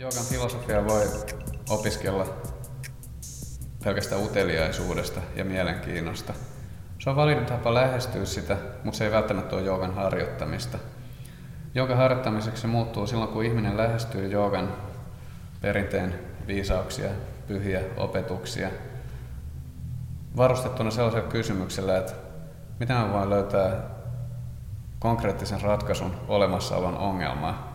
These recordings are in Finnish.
Joogan filosofia voi opiskella pelkästään uteliaisuudesta ja mielenkiinnosta. Se on validi tapa lähestyä sitä, mutta se ei välttämättä ole joogan harjoittamista. Joogan harjoittamiseksi se muuttuu silloin, kun ihminen lähestyy joogan perinteen viisauksia, pyhiä opetuksia, varustettuna sellaisella kysymyksellä, että miten mä voin löytää konkreettisen ratkaisun olemassaolon ongelmaan.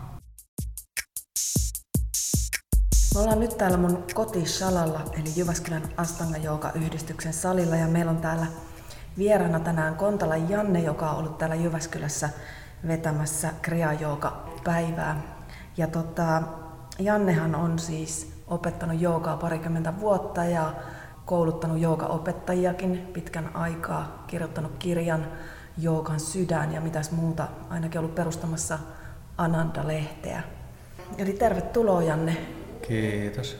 Me ollaan nyt täällä mun kotisalalla, eli Jyväskylän Astanga yhdistyksen salilla, ja meillä on täällä vieraana tänään Kontala Janne, joka on ollut täällä Jyväskylässä vetämässä Kriya päivää. Ja tota, Jannehan on siis opettanut joogaa parikymmentä vuotta ja kouluttanut joogaopettajiakin pitkän aikaa, kirjoittanut kirjan Joogan sydän ja mitäs muuta, ainakin ollut perustamassa Ananda-lehteä. Eli tervetuloa Janne. Kiitos.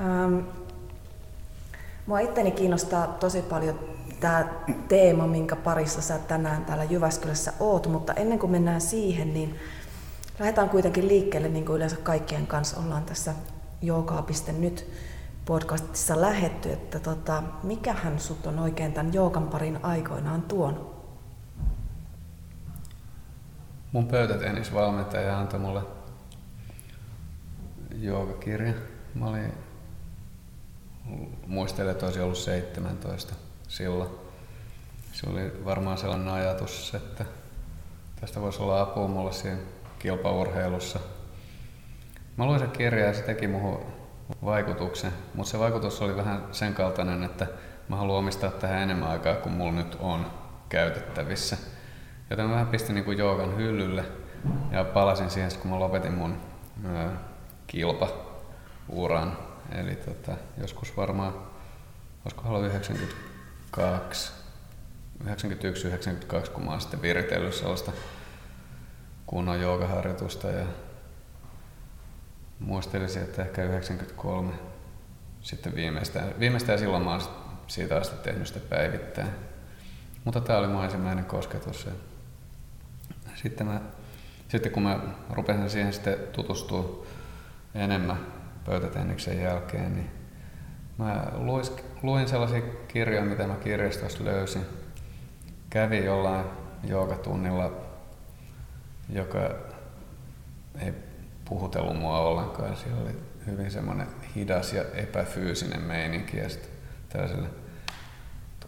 Ähm, mua itteni kiinnostaa tosi paljon tämä teema, minkä parissa sä tänään täällä Jyväskylässä oot, mutta ennen kuin mennään siihen, niin lähdetään kuitenkin liikkeelle, niin kuin yleensä kaikkien kanssa ollaan tässä Joogaa.nyt podcastissa lähetty, että tota, mikähän sut on oikein tämän joogan parin aikoinaan tuonut? Mun pöytätennisvalmentaja antoi mulle joogakirja. Mä olin, muistelen, että olisi ollut 17 silloin. Se oli varmaan sellainen ajatus, että tästä voisi olla apua mulle siinä kilpaurheilussa. Mä luin sen kirjan ja se teki muuhun vaikutuksen, mutta se vaikutus oli vähän sen kaltainen, että mä haluan omistaa tähän enemmän aikaa kuin mulla nyt on käytettävissä. Joten mä vähän pistin niin kuin joogan hyllylle ja palasin siihen, kun mä lopetin mun ö, kilpauran. Eli tota, joskus varmaan, olisiko ollut 92, 91-92, kun mä oon sitten viritellyt sellaista kunnon joogaharjoitusta ja muistelisin, että ehkä 93 sitten viimeistään. Viimeistään silloin mä oon siitä asti tehnyt sitä päivittäin. Mutta tämä oli mun ensimmäinen kosketus. Ja sitten, mä, sitten kun mä rupesin siihen sitten tutustua enemmän pöytätenniksen jälkeen, niin mä luis, luin sellaisia kirjoja, mitä mä kirjastosta löysin. Kävin jollain joogatunnilla, joka ei puhutellut mua ollenkaan. Siellä oli hyvin semmoinen hidas ja epäfyysinen meininki ja sitten tällaiselle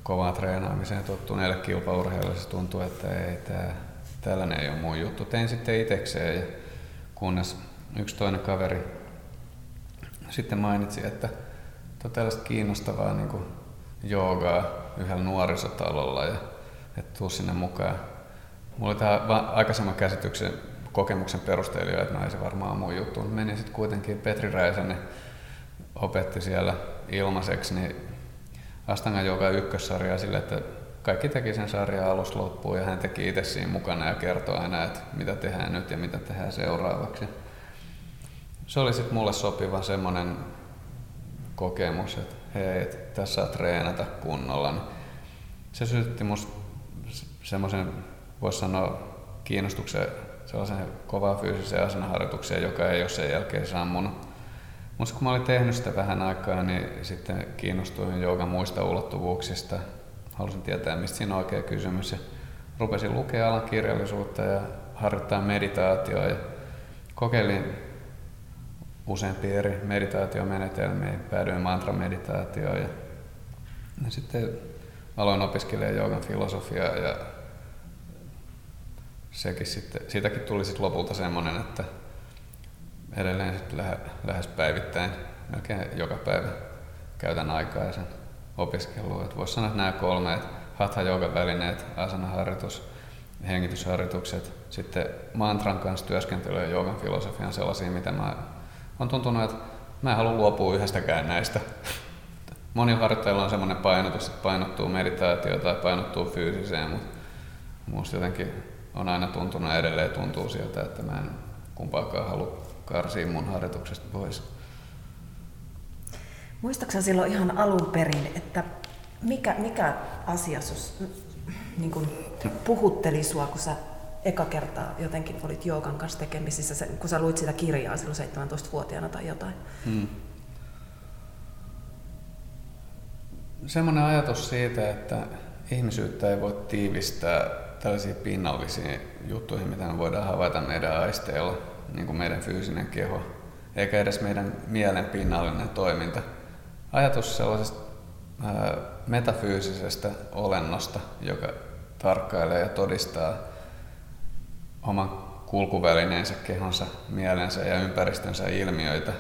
kovaan treenaamiseen tottuneelle kilpaurheilijalle se tuntui, että ei, tää, tällainen ei ole mun juttu. Tein sitten itekseen ja kunnes yksi toinen kaveri sitten mainitsi, että on tällaista kiinnostavaa niin kuin joogaa yhdellä nuorisotalolla ja että tuu sinne mukaan. Mulla oli tähän aikaisemman käsityksen kokemuksen perusteella että no se varmaan mun juttu. Menin sitten kuitenkin Petri Räisänen opetti siellä ilmaiseksi, niin Astanga joka ykkössarjaa sille, että kaikki teki sen sarjan alusta loppuun ja hän teki itse siinä mukana ja kertoi aina, että mitä tehdään nyt ja mitä tehdään seuraavaksi. Se oli sitten mulle sopiva semmoinen kokemus, että hei, tässä saa treenata kunnolla. Niin se sytytti musta semmoisen, voisi sanoa, kiinnostuksen sellaisen kovaa fyysisen asanaharjoituksen, joka ei ole sen jälkeen sammunut. Mutta kun mä olin tehnyt sitä vähän aikaa, niin sitten kiinnostuin joogan muista ulottuvuuksista. Halusin tietää, mistä siinä on oikea kysymys. Ja rupesin lukea alan kirjallisuutta ja harjoittaa meditaatioa. Ja kokeilin useampia eri meditaatiomenetelmiä, päädyin mantra-meditaatioon. Ja, ja sitten aloin opiskelemaan joogan filosofiaa ja sekin sitten, siitäkin tuli sitten lopulta semmoinen, että edelleen sitten lähe, lähes päivittäin, melkein joka päivä käytän aikaa ja sen opiskeluun. Voisi sanoa, että nämä kolme, että hatha välineet, asanaharjoitus, hengitysharjoitukset, sitten mantran kanssa työskentely ja joogan filosofian sellaisia, mitä mä on tuntunut, että mä en halua luopua yhdestäkään näistä. Monilla harjoittajilla on semmoinen painotus, että painottuu meditaatio tai painottuu fyysiseen, mutta musta jotenkin on aina tuntunut ja edelleen tuntuu siltä, että mä en kumpaakaan halua karsia mun harjoituksesta pois. Muistaakseni silloin ihan alun perin, että mikä, mikä asia sus, niin kun puhutteli sua, kun sä eka kertaa jotenkin olit joogan kanssa tekemisissä, kun sä luit sitä kirjaa silloin 17-vuotiaana tai jotain? Hmm. Semmoinen ajatus siitä, että ihmisyyttä ei voi tiivistää tällaisiin pinnallisiin juttuihin, mitä me voidaan havaita meidän aisteilla, niin kuin meidän fyysinen keho, eikä edes meidän mielen pinnallinen toiminta. Ajatus sellaisesta ää, metafyysisestä olennosta, joka tarkkailee ja todistaa oman kulkuvälineensä, kehonsa, mielensä ja ympäristönsä ilmiöitä.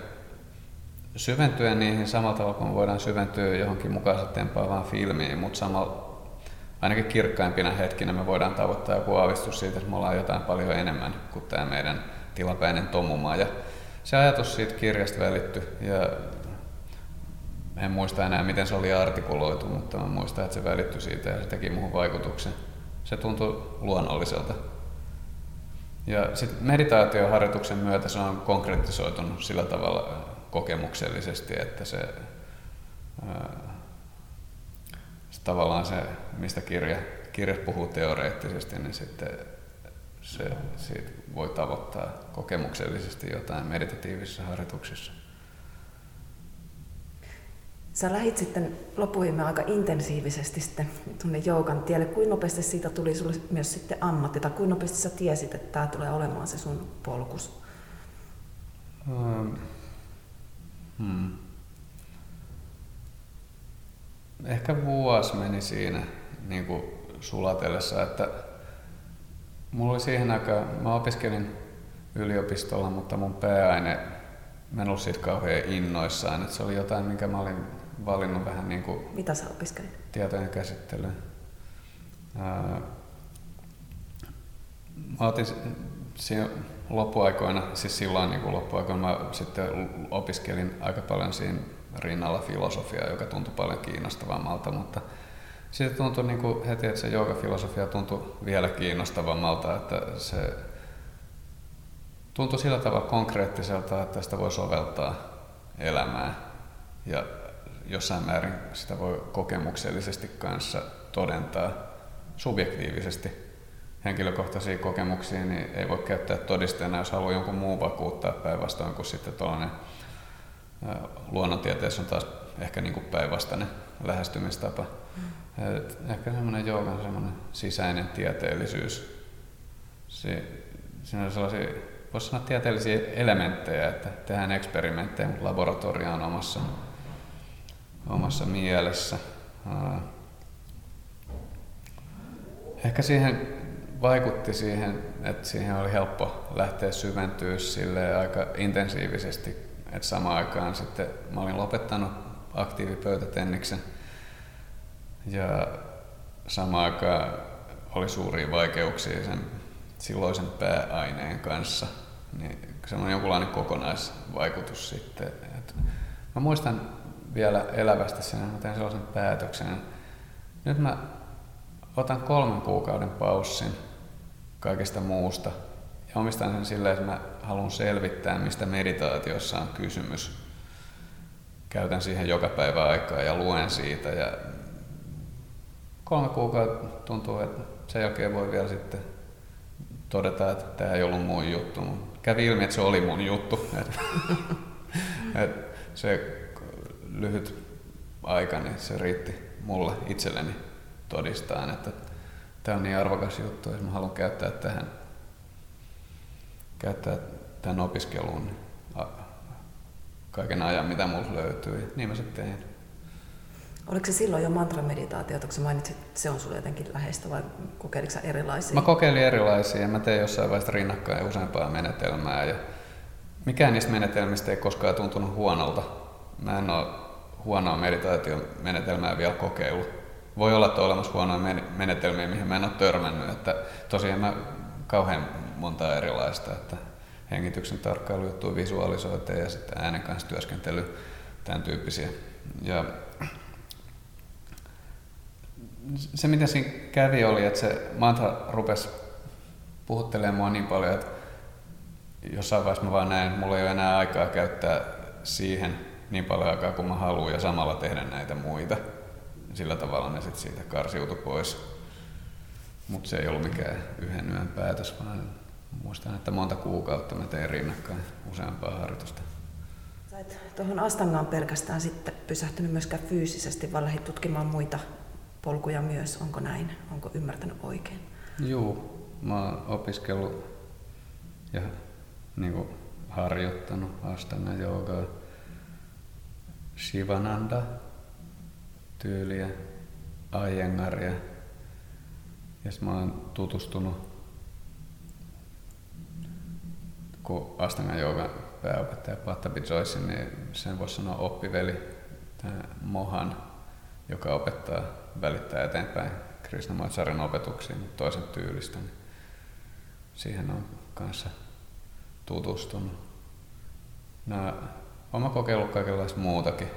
Syventyen niihin samalla tavalla kuin voidaan syventyä johonkin mukaansa tempaavaan filmiin, mutta samalla ainakin kirkkaimpina hetkinä me voidaan tavoittaa joku aavistus siitä, että me ollaan jotain paljon enemmän kuin tämä meidän tilapäinen tomuma. Ja se ajatus siitä kirjasta välittyi ja en muista enää miten se oli artikuloitu, mutta mä muistan, että se välittyi siitä ja se teki muuhun vaikutuksen. Se tuntui luonnolliselta. Ja sitten meditaatioharjoituksen myötä se on konkretisoitunut sillä tavalla kokemuksellisesti, että se, se tavallaan se, mistä kirja, kirja puhuu teoreettisesti, niin sitten se, siitä voi tavoittaa kokemuksellisesti jotain meditatiivisissa harjoituksissa. Sä lähit sitten lopuimme aika intensiivisesti sitten tuonne joukan tielle. Kuinka nopeasti siitä tuli sulle myös sitten ammatti, tai kuinka nopeasti sä tiesit, että tämä tulee olemaan se sun polkus? Hmm. hmm. Ehkä vuosi meni siinä niin kuin sulatellessa, että mulla oli siihen aikaan, mä opiskelin yliopistolla, mutta mun pääaine, mä en ollut siitä kauhean innoissaan, että se oli jotain, minkä mä olin valinnut vähän niin kuin Mitä sä opiskelit? Tietojen käsittely. mä otin siinä loppuaikoina, siis silloin niin kuin loppuaikoina mä sitten opiskelin aika paljon siinä rinnalla filosofiaa, joka tuntui paljon kiinnostavammalta, mutta sitten tuntui niin kuin heti, että se filosofia tuntui vielä kiinnostavammalta, että se tuntui sillä tavalla konkreettiselta, että sitä voi soveltaa elämään. Ja jossain määrin sitä voi kokemuksellisesti kanssa todentaa subjektiivisesti. Henkilökohtaisia kokemuksia niin ei voi käyttää todisteena, jos haluaa jonkun muun vakuuttaa päinvastoin kuin sitten tuollainen luonnontieteessä on taas ehkä niin kuin päinvastainen lähestymistapa. Mm. Et ehkä semmoinen joogan semmoinen sisäinen tieteellisyys. Se, siinä on sellaisia, voisi sanoa tieteellisiä elementtejä, että tehdään eksperimenttejä, mutta laboratorio on omassa omassa mielessä. Ehkä siihen vaikutti siihen, että siihen oli helppo lähteä syventyä sille aika intensiivisesti. Että samaan aikaan sitten mä olin lopettanut aktiivipöytätenniksen ja samaan aikaan oli suuria vaikeuksia sen silloisen pääaineen kanssa. Niin se on jonkunlainen kokonaisvaikutus sitten. Et mä muistan vielä elävästi sen, mä teen sellaisen päätöksen. Nyt mä otan kolmen kuukauden paussin kaikesta muusta ja omistan sen silleen, että mä haluan selvittää, mistä meditaatiossa on kysymys. Käytän siihen joka päivä aikaa ja luen siitä ja kolme kuukautta tuntuu, että sen jälkeen voi vielä sitten todeta, että tämä ei ollut mun juttu. Kävi ilmi, että se oli mun juttu. Se lyhyt aika, niin se riitti mulle itselleni todistaa, että tämä on niin arvokas juttu, että mä haluan käyttää tähän käyttää tämän opiskeluun kaiken ajan, mitä mulla löytyy. Ja niin mä sitten tein. Oliko se silloin jo mantra-meditaatio, kun sä mainitsit, että se on sulle jotenkin läheistä vai kokeilitko sä erilaisia? Mä kokeilin erilaisia ja mä tein jossain vaiheessa rinnakkain useampaa menetelmää ja mikään niistä menetelmistä ei koskaan tuntunut huonolta. Mä en ole huonoa meditaatiomenetelmää vielä kokeillut. Voi olla, että on olemassa huonoja menetelmiä, mihin mä en ole törmännyt. Että tosiaan mä kauhean monta erilaista, että hengityksen tarkkailujuttuja, visualisointeja ja sitten äänen kanssa työskentely, tämän tyyppisiä. Ja se mitä siinä kävi oli, että se mantra rupesi puhuttelemaan mua niin paljon, että jossain vaiheessa mä vaan näin, mulla ei ole enää aikaa käyttää siihen, niin paljon aikaa kuin mä haluan ja samalla tehdä näitä muita. Sillä tavalla ne sitten siitä karsiutu pois. Mutta se ei ollut mikään yhden yön päätös, vaan muistan, että monta kuukautta mä tein rinnakkain useampaa harjoitusta. Sä et tuohon Astangaan pelkästään sitten pysähtynyt myöskään fyysisesti, vaan lähdit tutkimaan muita polkuja myös. Onko näin? Onko ymmärtänyt oikein? Joo, mä oon opiskellut ja niin kuin, harjoittanut Astanga joogaa, Shivananda tyyliä, Aiengaria. Ja mä oon tutustunut, kun Astanga jooga pääopettaja Pattabi Joyce, niin sen voisi sanoa oppiveli, tämä Mohan, joka opettaa, välittää eteenpäin Krishnamacharin opetuksia, mutta toisen tyylistä. Niin siihen on kanssa tutustunut. No, olen kokeillut kaikenlaista muutakin,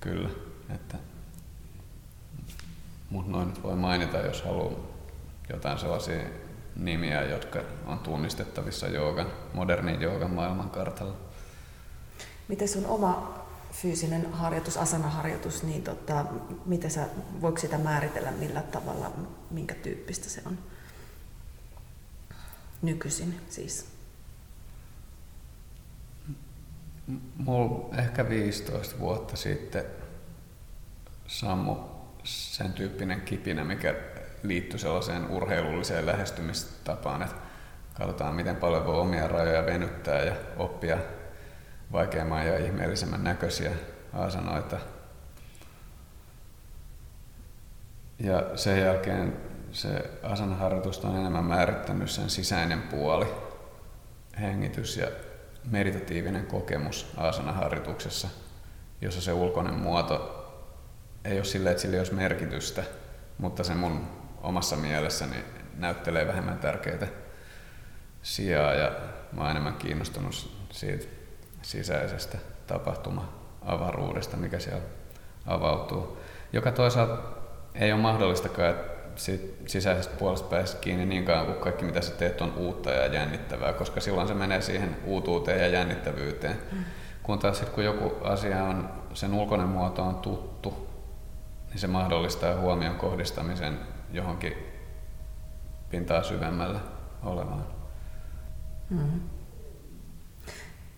kyllä. Että, mutta noin nyt voi mainita, jos haluaa jotain sellaisia nimiä, jotka on tunnistettavissa joogan, modernin joogan maailmankartalla. Miten sun oma fyysinen harjoitus, asanaharjoitus, niin tota, miten sä, voiko sitä määritellä millä tavalla, minkä tyyppistä se on nykyisin siis? Mulla ehkä 15 vuotta sitten sammu sen tyyppinen kipinä, mikä liittyy sellaiseen urheilulliseen lähestymistapaan, että katsotaan miten paljon voi omia rajoja venyttää ja oppia vaikeamman ja ihmeellisemmän näköisiä asanoita. Ja sen jälkeen se asanaharjoitus on enemmän määrittänyt sen sisäinen puoli, hengitys ja meditatiivinen kokemus asanaharjoituksessa, jossa se ulkoinen muoto ei ole silleen, että sillä ei olisi merkitystä, mutta se mun omassa mielessäni näyttelee vähemmän tärkeitä sijaa ja mä oon enemmän kiinnostunut siitä sisäisestä tapahtuma-avaruudesta, mikä siellä avautuu, joka toisaalta ei ole mahdollistakaan, että sisäisestä puolesta pääsisi kiinni niin kauan kuin kaikki mitä sä teet on uutta ja jännittävää, koska silloin se menee siihen uutuuteen ja jännittävyyteen. Mm. Kun taas sit, kun joku asia on, sen ulkoinen muoto on tuttu, niin se mahdollistaa huomion kohdistamisen johonkin pintaa syvemmällä olevaan. Mm.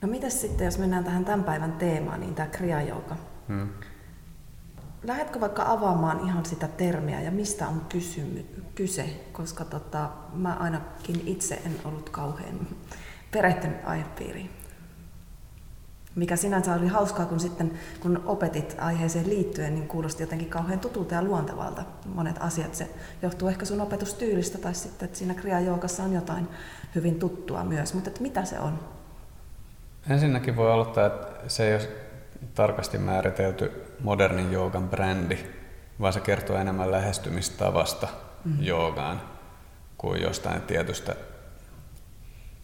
No mitäs sitten, jos mennään tähän tämän päivän teemaan, niin tämä kriya Mm. Lähdetkö vaikka avaamaan ihan sitä termiä ja mistä on kysymy, kyse, koska tota, mä ainakin itse en ollut kauhean perehtynyt aihepiiriin. Mikä sinänsä oli hauskaa, kun sitten kun opetit aiheeseen liittyen, niin kuulosti jotenkin kauhean tutulta ja luontevalta monet asiat. Se johtuu ehkä sun opetustyylistä tai sitten, että siinä kriya on jotain hyvin tuttua myös. Mutta että mitä se on? Ensinnäkin voi aloittaa, että se ei ole tarkasti määritelty modernin joogan brändi, vaan se kertoo enemmän lähestymistavasta mm-hmm. joogaan kuin jostain tietystä.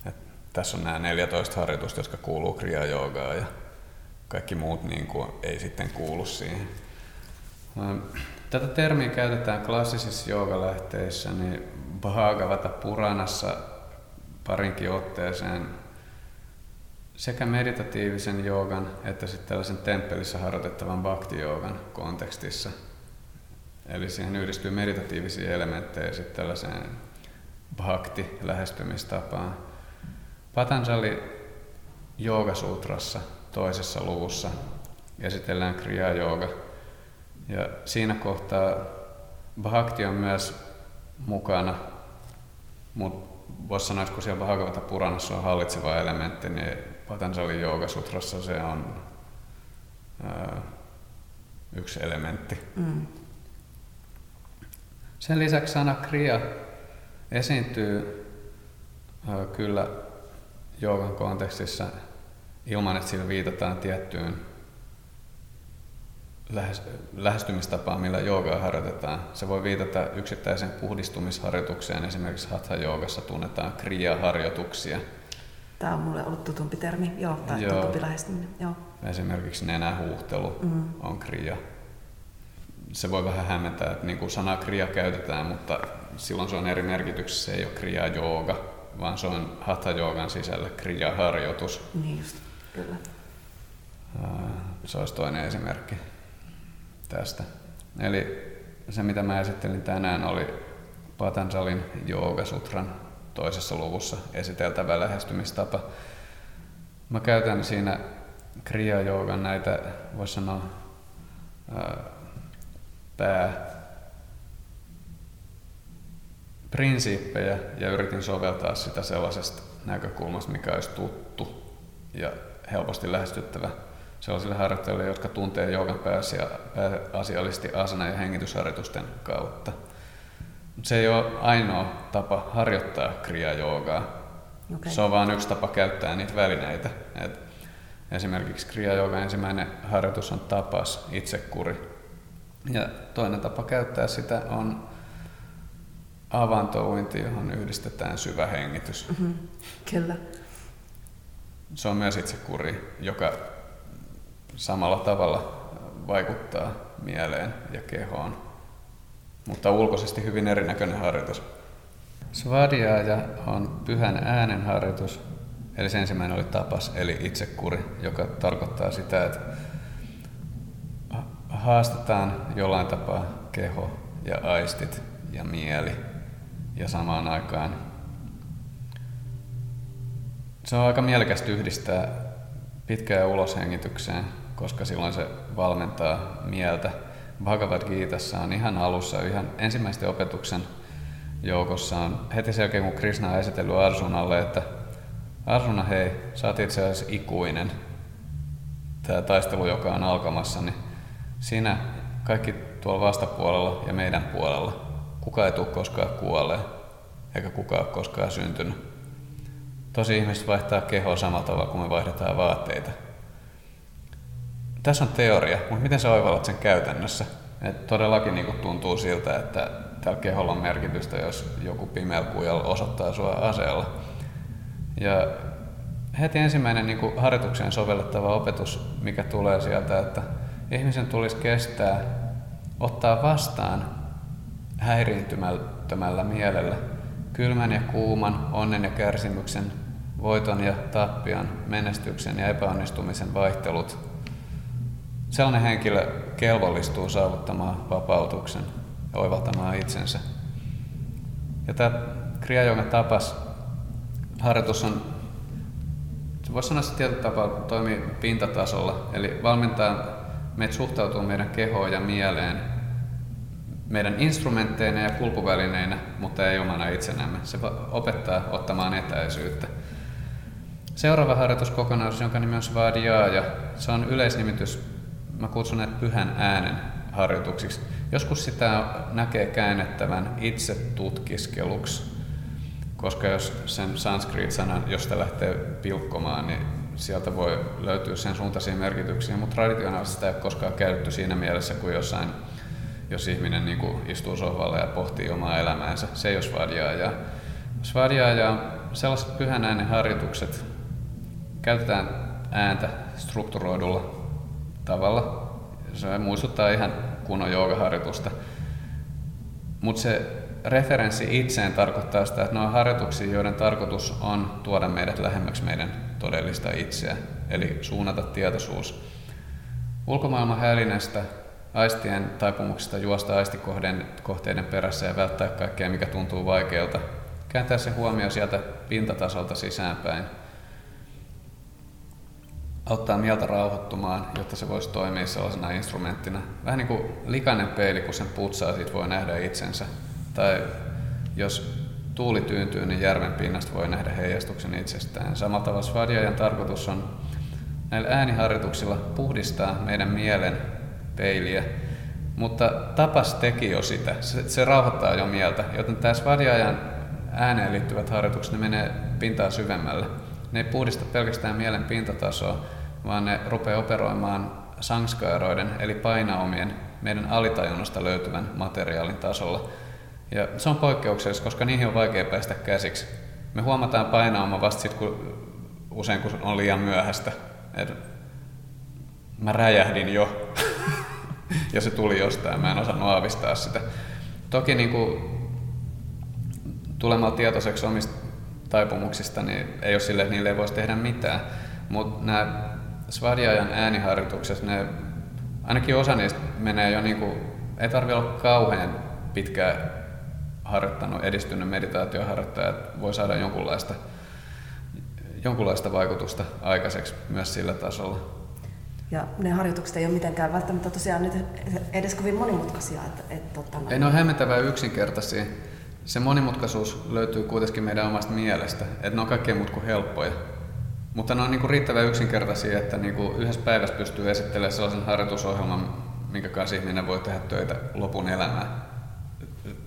että tässä on nämä 14 harjoitusta, jotka kuuluu kriya joogaan ja kaikki muut niin kuin, ei sitten kuulu siihen. Tätä termiä käytetään klassisissa joogalähteissä, niin Bhagavata Puranassa parinkin otteeseen sekä meditatiivisen joogan että sitten tällaisen temppelissä harjoitettavan bhakti-joogan kontekstissa. Eli siihen yhdistyy meditatiivisia elementtejä sitten tällaiseen bhakti-lähestymistapaan. Patanjali Joogasutrassa toisessa luvussa esitellään Kriya Jooga. Ja siinä kohtaa bhakti on myös mukana, mutta voisi sanoa, että kun siellä Bhagavata Puranassa on hallitseva elementti, niin Patanjali Sutrassa se on ää, yksi elementti. Mm. Sen lisäksi sana kriya esiintyy ää, kyllä joogan kontekstissa ilman, että sillä viitataan tiettyyn lähestymistapaan, millä joogaa harjoitetaan. Se voi viitata yksittäiseen puhdistumisharjoitukseen, esimerkiksi hatha-joogassa tunnetaan kriya-harjoituksia – Tämä on mulle ollut tutumpi termi, joo, tai joo. tutumpi lähestyminen. Joo. Esimerkiksi nenähuuhtelu mm. on kriya. Se voi vähän hämmentää, että niin kuin sana kriya käytetään, mutta silloin se on eri merkityksessä. Se ei ole kriya jooga, vaan se on hatha joogan sisällä kriya harjoitus. Niin just, kyllä. Se olisi toinen esimerkki tästä. Eli se, mitä mä esittelin tänään, oli Patanjalin Joogasutran toisessa luvussa esiteltävä lähestymistapa. Mä käytän siinä kriya joogan näitä, voisi sanoa, pää prinsiippejä ja yritin soveltaa sitä sellaisesta näkökulmasta, mikä olisi tuttu ja helposti lähestyttävä sellaisille harjoittajille, jotka tuntee joogan pääasiallisesti asana- ja hengitysharjoitusten kautta. Se ei ole ainoa tapa harjoittaa kriya-joogaa. Okay. Se on vain yksi tapa käyttää niitä välineitä. Et esimerkiksi kriya ensimmäinen harjoitus on tapas, itsekuri. Ja toinen tapa käyttää sitä on avantouinti, johon yhdistetään syvä hengitys. Mm-hmm. Kyllä. Se on myös itsekuri, joka samalla tavalla vaikuttaa mieleen ja kehoon, mutta ulkoisesti hyvin erinäköinen harjoitus. Svadhyaya on pyhän äänen harjoitus, eli se ensimmäinen oli tapas, eli itsekuri, joka tarkoittaa sitä, että haastetaan jollain tapaa keho ja aistit ja mieli ja samaan aikaan se on aika mielekästä yhdistää pitkään uloshengitykseen, koska silloin se valmentaa mieltä. Bhagavad Gitassa on ihan alussa, ihan ensimmäisten opetuksen joukossa on heti sen jälkeen, kun Krishna on esitellyt Arjunalle, että Arjuna, hei, sä oot itse asiassa ikuinen. Tämä taistelu, joka on alkamassa, niin sinä, kaikki tuolla vastapuolella ja meidän puolella, kuka ei tule koskaan kuolee, eikä kukaan ole koskaan syntynyt. Tosi ihmiset vaihtaa kehoa samalla tavalla kuin me vaihdetaan vaatteita. Tässä on teoria, mutta miten sä oivallat sen käytännössä? Et todellakin niin tuntuu siltä, että tällä keholla on merkitystä, jos joku pimeäkujalla osoittaa sua aseella. Ja heti ensimmäinen niin harjoitukseen sovellettava opetus, mikä tulee sieltä, että ihmisen tulisi kestää ottaa vastaan häiriintymättömällä mielellä kylmän ja kuuman, onnen ja kärsimyksen, voiton ja tappion, menestyksen ja epäonnistumisen vaihtelut. Sellainen henkilö kelvollistuu saavuttamaan vapautuksen ja oivaltamaan itsensä. Ja tämä Kriya tapas harjoitus on, voisi sanoa, että tietyllä tapaa toimii pintatasolla, eli valmentaa meitä suhtautuu meidän kehoon ja mieleen meidän instrumentteina ja kulkuvälineinä, mutta ei omana itsenämme. Se opettaa ottamaan etäisyyttä. Seuraava harjoituskokonaisuus, jonka nimi on Svadhyaya, se on yleisnimitys, mä kutsun näitä pyhän äänen harjoituksiksi. Joskus sitä näkee käännettävän itse tutkiskeluksi, koska jos sen sanskrit-sanan, josta lähtee pilkkomaan, niin sieltä voi löytyä sen suuntaisia merkityksiä, mutta traditionaalisesti sitä ei ole koskaan käytetty siinä mielessä kuin jossain, jos ihminen niin kuin istuu sohvalle ja pohtii omaa elämäänsä. Se ei ole. Svadhyaya on sellaiset pyhän äänen harjoitukset, käytetään ääntä strukturoidulla tavalla. Se muistuttaa ihan kunnon joogaharjoitusta. Mutta se referenssi itseen tarkoittaa sitä, että ne on harjoituksia, joiden tarkoitus on tuoda meidät lähemmäksi meidän todellista itseä, eli suunnata tietoisuus ulkomaailman hälinästä, aistien taipumuksesta juosta aistikohteiden perässä ja välttää kaikkea, mikä tuntuu vaikealta. Kääntää se huomio sieltä pintatasolta sisäänpäin auttaa mieltä rauhoittumaan, jotta se voisi toimia sellaisena instrumenttina. Vähän niin kuin likainen peili, kun sen putsaa, siitä voi nähdä itsensä. Tai jos tuuli tyyntyy, niin järven pinnasta voi nähdä heijastuksen itsestään. Samalla tavalla Svadjajan tarkoitus on näillä ääniharjoituksilla puhdistaa meidän mielen peiliä, mutta tapas teki jo sitä. Se, se rauhoittaa jo mieltä, joten tämä Svadjajan ääneen liittyvät harjoitukset ne menee pintaa syvemmälle. Ne ei puhdista pelkästään mielen pintatasoa, vaan ne rupeaa operoimaan sanskaaroiden eli painaumien meidän alitajunnasta löytyvän materiaalin tasolla. Ja se on poikkeuksellista, koska niihin on vaikea päästä käsiksi. Me huomataan painauma vasta sitten, kun usein kun on liian myöhäistä. Et mä räjähdin jo, ja se tuli jostain, mä en osannut aavistaa sitä. Toki niin kuin, tulemalla tietoiseksi omista taipumuksista, niin ei ole sille, että niille ei voisi tehdä mitään. Mutta nämä Svadjajan ääniharjoitukset, ne, ainakin osa niistä menee jo niin kuin, ei tarvitse olla kauhean pitkää harjoittanut, edistynyt meditaatioharjoittaja voi saada jonkunlaista, jonkunlaista vaikutusta aikaiseksi myös sillä tasolla. Ja ne harjoitukset ei ole mitenkään välttämättä tosiaan nyt edes kovin monimutkaisia. Että, että, että, ei ne ole hämmentävää yksinkertaisia. Se monimutkaisuus löytyy kuitenkin meidän omasta mielestä, että ne on kaikkea muut kuin helppoja. Mutta ne on niinku riittävän yksinkertaisia, että niinku yhdessä päivässä pystyy esittelemään sellaisen harjoitusohjelman, minkä kanssa ihminen voi tehdä töitä lopun elämää.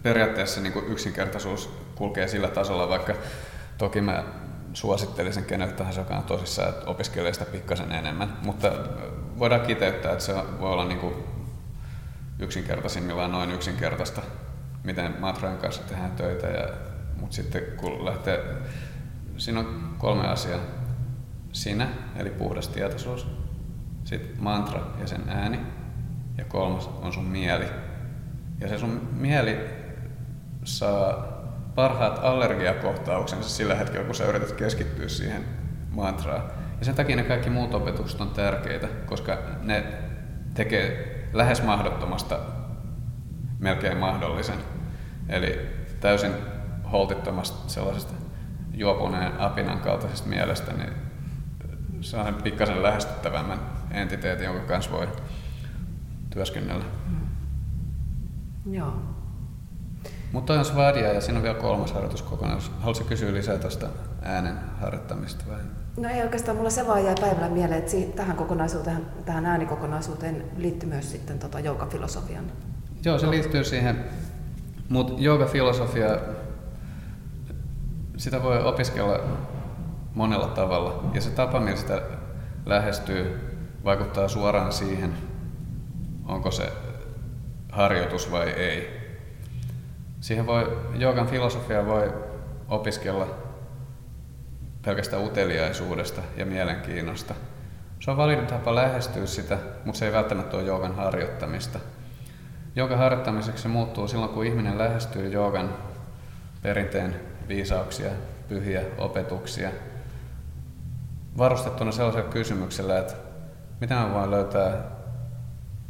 Periaatteessa niinku yksinkertaisuus kulkee sillä tasolla, vaikka toki mä suosittelisin kenelle tahansa, joka on tosissaan, että opiskelee sitä pikkasen enemmän. Mutta voidaan kiteyttää, että se voi olla niinku yksinkertaisimmillaan noin yksinkertaista, miten matrojen kanssa tehdään töitä. Ja, mutta sitten kun lähtee, siinä on kolme asiaa sinä, eli puhdas tietoisuus, sitten mantra ja sen ääni, ja kolmas on sun mieli. Ja se sun mieli saa parhaat allergiakohtauksensa sillä hetkellä, kun sä yrität keskittyä siihen mantraan. Ja sen takia ne kaikki muut opetukset on tärkeitä, koska ne tekee lähes mahdottomasta melkein mahdollisen. Eli täysin holtittomasta sellaisesta juopuneen apinan kaltaisesta mielestä, niin sellainen pikkasen lähestyttävämmän entiteetin, jonka kanssa voi työskennellä. Mm. Joo. Mutta on svadia ja siinä on vielä kolmas harjoituskokonaisuus. Haluatko kysyä lisää tuosta äänen harjoittamista vai? No ei oikeastaan, mulla se vaan jäi päivällä mieleen, että tähän kokonaisuuteen, tähän äänikokonaisuuteen liittyy myös sitten tota filosofian. Joo, se liittyy siihen, mutta filosofia sitä voi opiskella monella tavalla. Ja se tapa, millä sitä lähestyy, vaikuttaa suoraan siihen, onko se harjoitus vai ei. Siihen voi, joogan filosofia voi opiskella pelkästään uteliaisuudesta ja mielenkiinnosta. Se on validi tapa lähestyä sitä, mutta se ei välttämättä ole joogan harjoittamista. Joogan harjoittamiseksi se muuttuu silloin, kun ihminen lähestyy joogan perinteen viisauksia, pyhiä opetuksia varustettuna sellaisella kysymyksellä, että miten mä voin löytää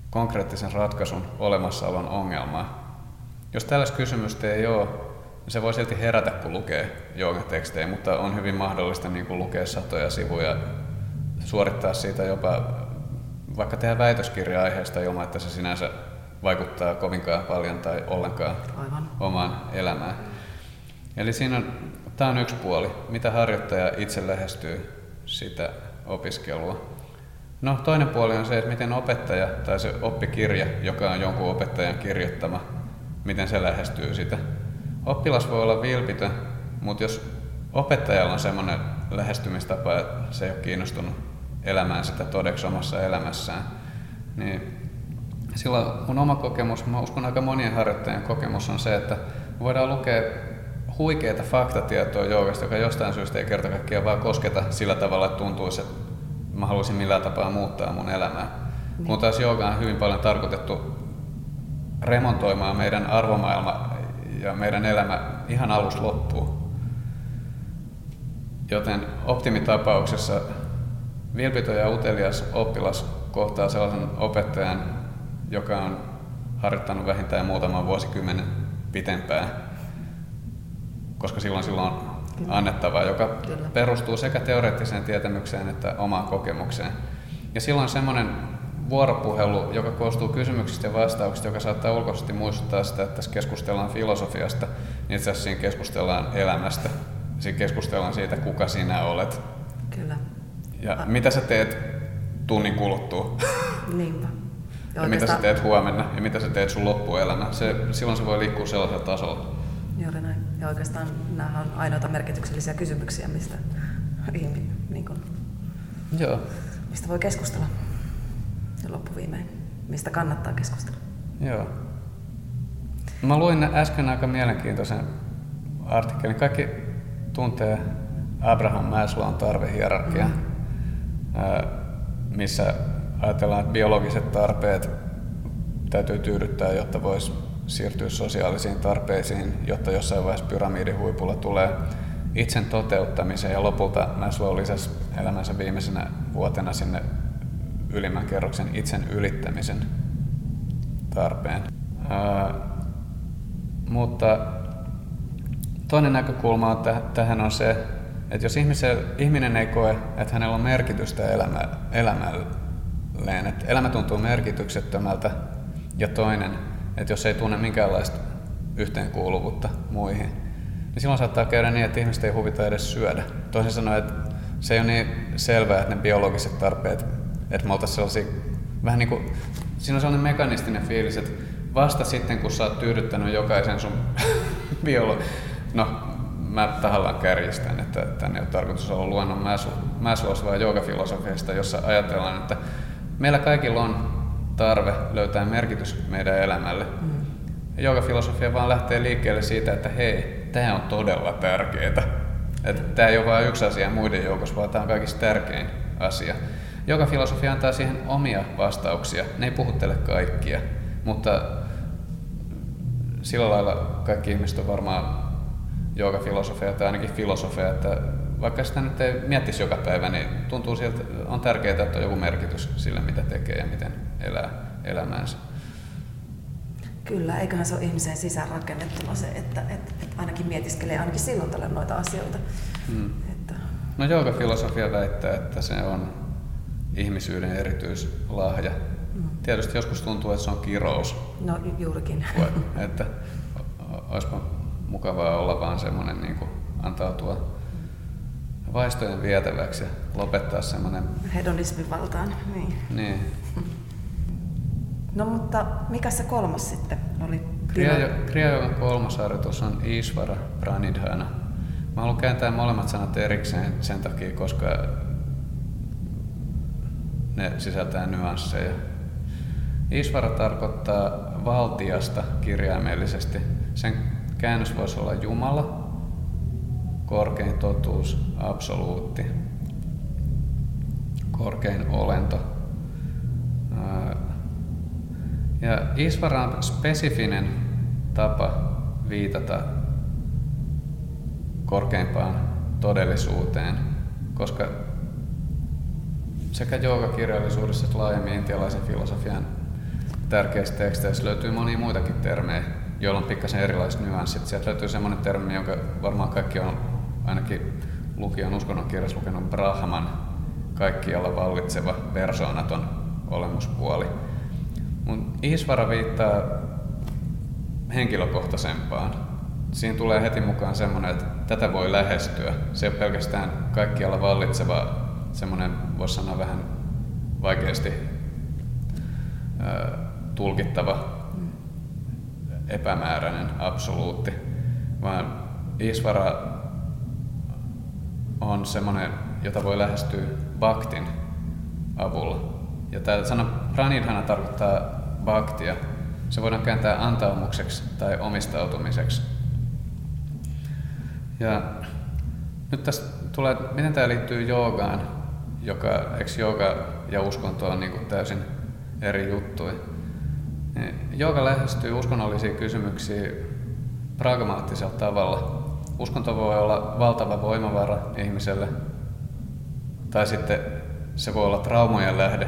konkreettisen ratkaisun olemassaolon ongelmaan. Jos tällaista kysymystä ei ole, niin se voi silti herätä, kun lukee joogatekstejä, mutta on hyvin mahdollista niin kuin lukea satoja sivuja, suorittaa siitä jopa, vaikka tehdä väitöskirja aiheesta ilman, että se sinänsä vaikuttaa kovinkaan paljon tai ollenkaan Aivan. omaan elämään. Eli siinä on, tämä on yksi puoli, mitä harjoittaja itse lähestyy sitä opiskelua. No toinen puoli on se, että miten opettaja tai se oppikirja, joka on jonkun opettajan kirjoittama, miten se lähestyy sitä. Oppilas voi olla vilpitön, mutta jos opettajalla on semmoinen lähestymistapa, että se ei ole kiinnostunut elämään sitä todeksi omassa elämässään, niin silloin mun oma kokemus, mä uskon aika monien harjoittajien kokemus on se, että voidaan lukea huikeita faktatietoa joogasta, joka jostain syystä ei kerta kaikkiaan vaan kosketa sillä tavalla, että tuntuisi, että mä haluaisin millään tapaa muuttaa mun elämää. Niin. Kun taas jooga on hyvin paljon tarkoitettu remontoimaan meidän arvomaailma ja meidän elämä ihan alusta loppuun. Joten optimitapauksessa vilpitön ja utelias oppilas kohtaa sellaisen opettajan, joka on harjoittanut vähintään muutaman vuosikymmenen pitempään koska silloin silloin on annettavaa, joka Kyllä. perustuu sekä teoreettiseen tietämykseen että omaan kokemukseen. Ja silloin semmoinen vuoropuhelu, joka koostuu kysymyksistä ja vastauksista, joka saattaa ulkoisesti muistuttaa sitä, että tässä keskustellaan filosofiasta, niin itse asiassa siinä keskustellaan elämästä. Siinä keskustellaan siitä, kuka sinä olet. Kyllä. Ja A- mitä sä teet tunnin kuluttua. Niinpä. Ja, ja mitä sä teet huomenna ja mitä sä teet sun loppuelämä. Se, silloin se voi liikkua sellaisella tasolla. Juuri näin. Ja oikeastaan nämä on ainoita merkityksellisiä kysymyksiä, mistä, niin kuin, Joo. mistä voi keskustella. Ja loppuviimein, mistä kannattaa keskustella. Joo. Mä luin äsken aika mielenkiintoisen artikkelin. Kaikki tuntee Abraham Maslown tarvehierarkia, mm. missä ajatellaan, että biologiset tarpeet täytyy tyydyttää, jotta voisi siirtyä sosiaalisiin tarpeisiin, jotta jossain vaiheessa pyramidin huipulla tulee itsen toteuttamisen ja lopulta Maslow lisäsi elämänsä viimeisenä vuotena sinne ylimmän kerroksen itsen ylittämisen tarpeen. Ää, mutta toinen näkökulma on tähän on se, että jos ihmisen, ihminen ei koe, että hänellä on merkitystä elämä, elämälleen, että elämä tuntuu merkityksettömältä, ja toinen, että jos ei tunne minkäänlaista yhteenkuuluvuutta muihin, niin silloin saattaa käydä niin, että ihmiset ei huvita edes syödä. Toisin sanoen, että se ei ole niin selvää, että ne biologiset tarpeet, että me oltaisiin sellaisia vähän niin kuin, siinä on sellainen mekanistinen fiilis, että vasta sitten kun sä oot tyydyttänyt jokaisen sun biolo... No, mä tahallaan kärjistän, että tänne ei ole tarkoitus olla luonnon Maslows vai joogafilosofiasta, jossa ajatellaan, että meillä kaikilla on tarve löytää merkitys meidän elämälle. Mm. Joogafilosofia vaan lähtee liikkeelle siitä, että hei, tämä on todella tärkeää. Että tämä ei ole vain yksi asia muiden joukossa, vaan tämä on kaikista tärkein asia. Joogafilosofia antaa siihen omia vastauksia. Ne ei puhuttele kaikkia, mutta sillä lailla kaikki ihmiset on varmaan joogafilosofia tai ainakin filosofia, että vaikka sitä nyt ei miettisi joka päivä, niin tuntuu siltä, on tärkeää, että on joku merkitys sille, mitä tekee ja miten elää elämäänsä. Kyllä, eiköhän se ole ihmisen sisään rakennettuna se, että, että, että ainakin mietiskelee ainakin silloin tällä noita asioita. Hmm. Että... No joogafilosofia väittää, että se on ihmisyyden erityislahja. Hmm. Tietysti joskus tuntuu, että se on kirous. No juurikin. että olisipa mukavaa olla vaan semmoinen niin kuin antautua vaistojen vietäväksi ja lopettaa semmoinen... Hedonismin valtaan, niin. niin. No mutta mikä se kolmas sitten oli? Kriya kolmas harjoitus on Isvara Pranidhana. Mä haluan kääntää molemmat sanat erikseen sen takia, koska ne sisältää nyansseja. Isvara tarkoittaa valtiasta kirjaimellisesti. Sen Käännös voisi olla Jumala, korkein totuus, absoluutti, korkein olento. Ja Isvara on spesifinen tapa viitata korkeimpaan todellisuuteen, koska sekä joogakirjallisuudessa että laajemmin intialaisen filosofian tärkeistä teksteissä löytyy monia muitakin termejä, joilla on pikkasen erilaiset nyanssit. Sieltä löytyy semmoinen termi, jonka varmaan kaikki on ainakin lukijan uskonnon kirjassa lukenut Brahman, kaikkialla vallitseva persoonaton olemuspuoli. Mun Isvara viittaa henkilökohtaisempaan. Siinä tulee heti mukaan semmoinen, että tätä voi lähestyä. Se ei ole pelkästään kaikkialla vallitseva, semmoinen voisi sanoa vähän vaikeasti tulkittava epämääräinen absoluutti, vaan Isvara on semmoinen, jota voi lähestyä baktin avulla. Ja tämä sana pranidhana tarkoittaa baktia. Se voidaan kääntää antaumukseksi tai omistautumiseksi. Ja nyt tästä tulee, miten tämä liittyy joogaan, joka, eikö jooga ja uskonto on niin kuin täysin eri juttuja. Jooga lähestyy uskonnollisia kysymyksiä pragmaattisella tavalla. Uskonto voi olla valtava voimavara ihmiselle, tai sitten se voi olla traumojen lähde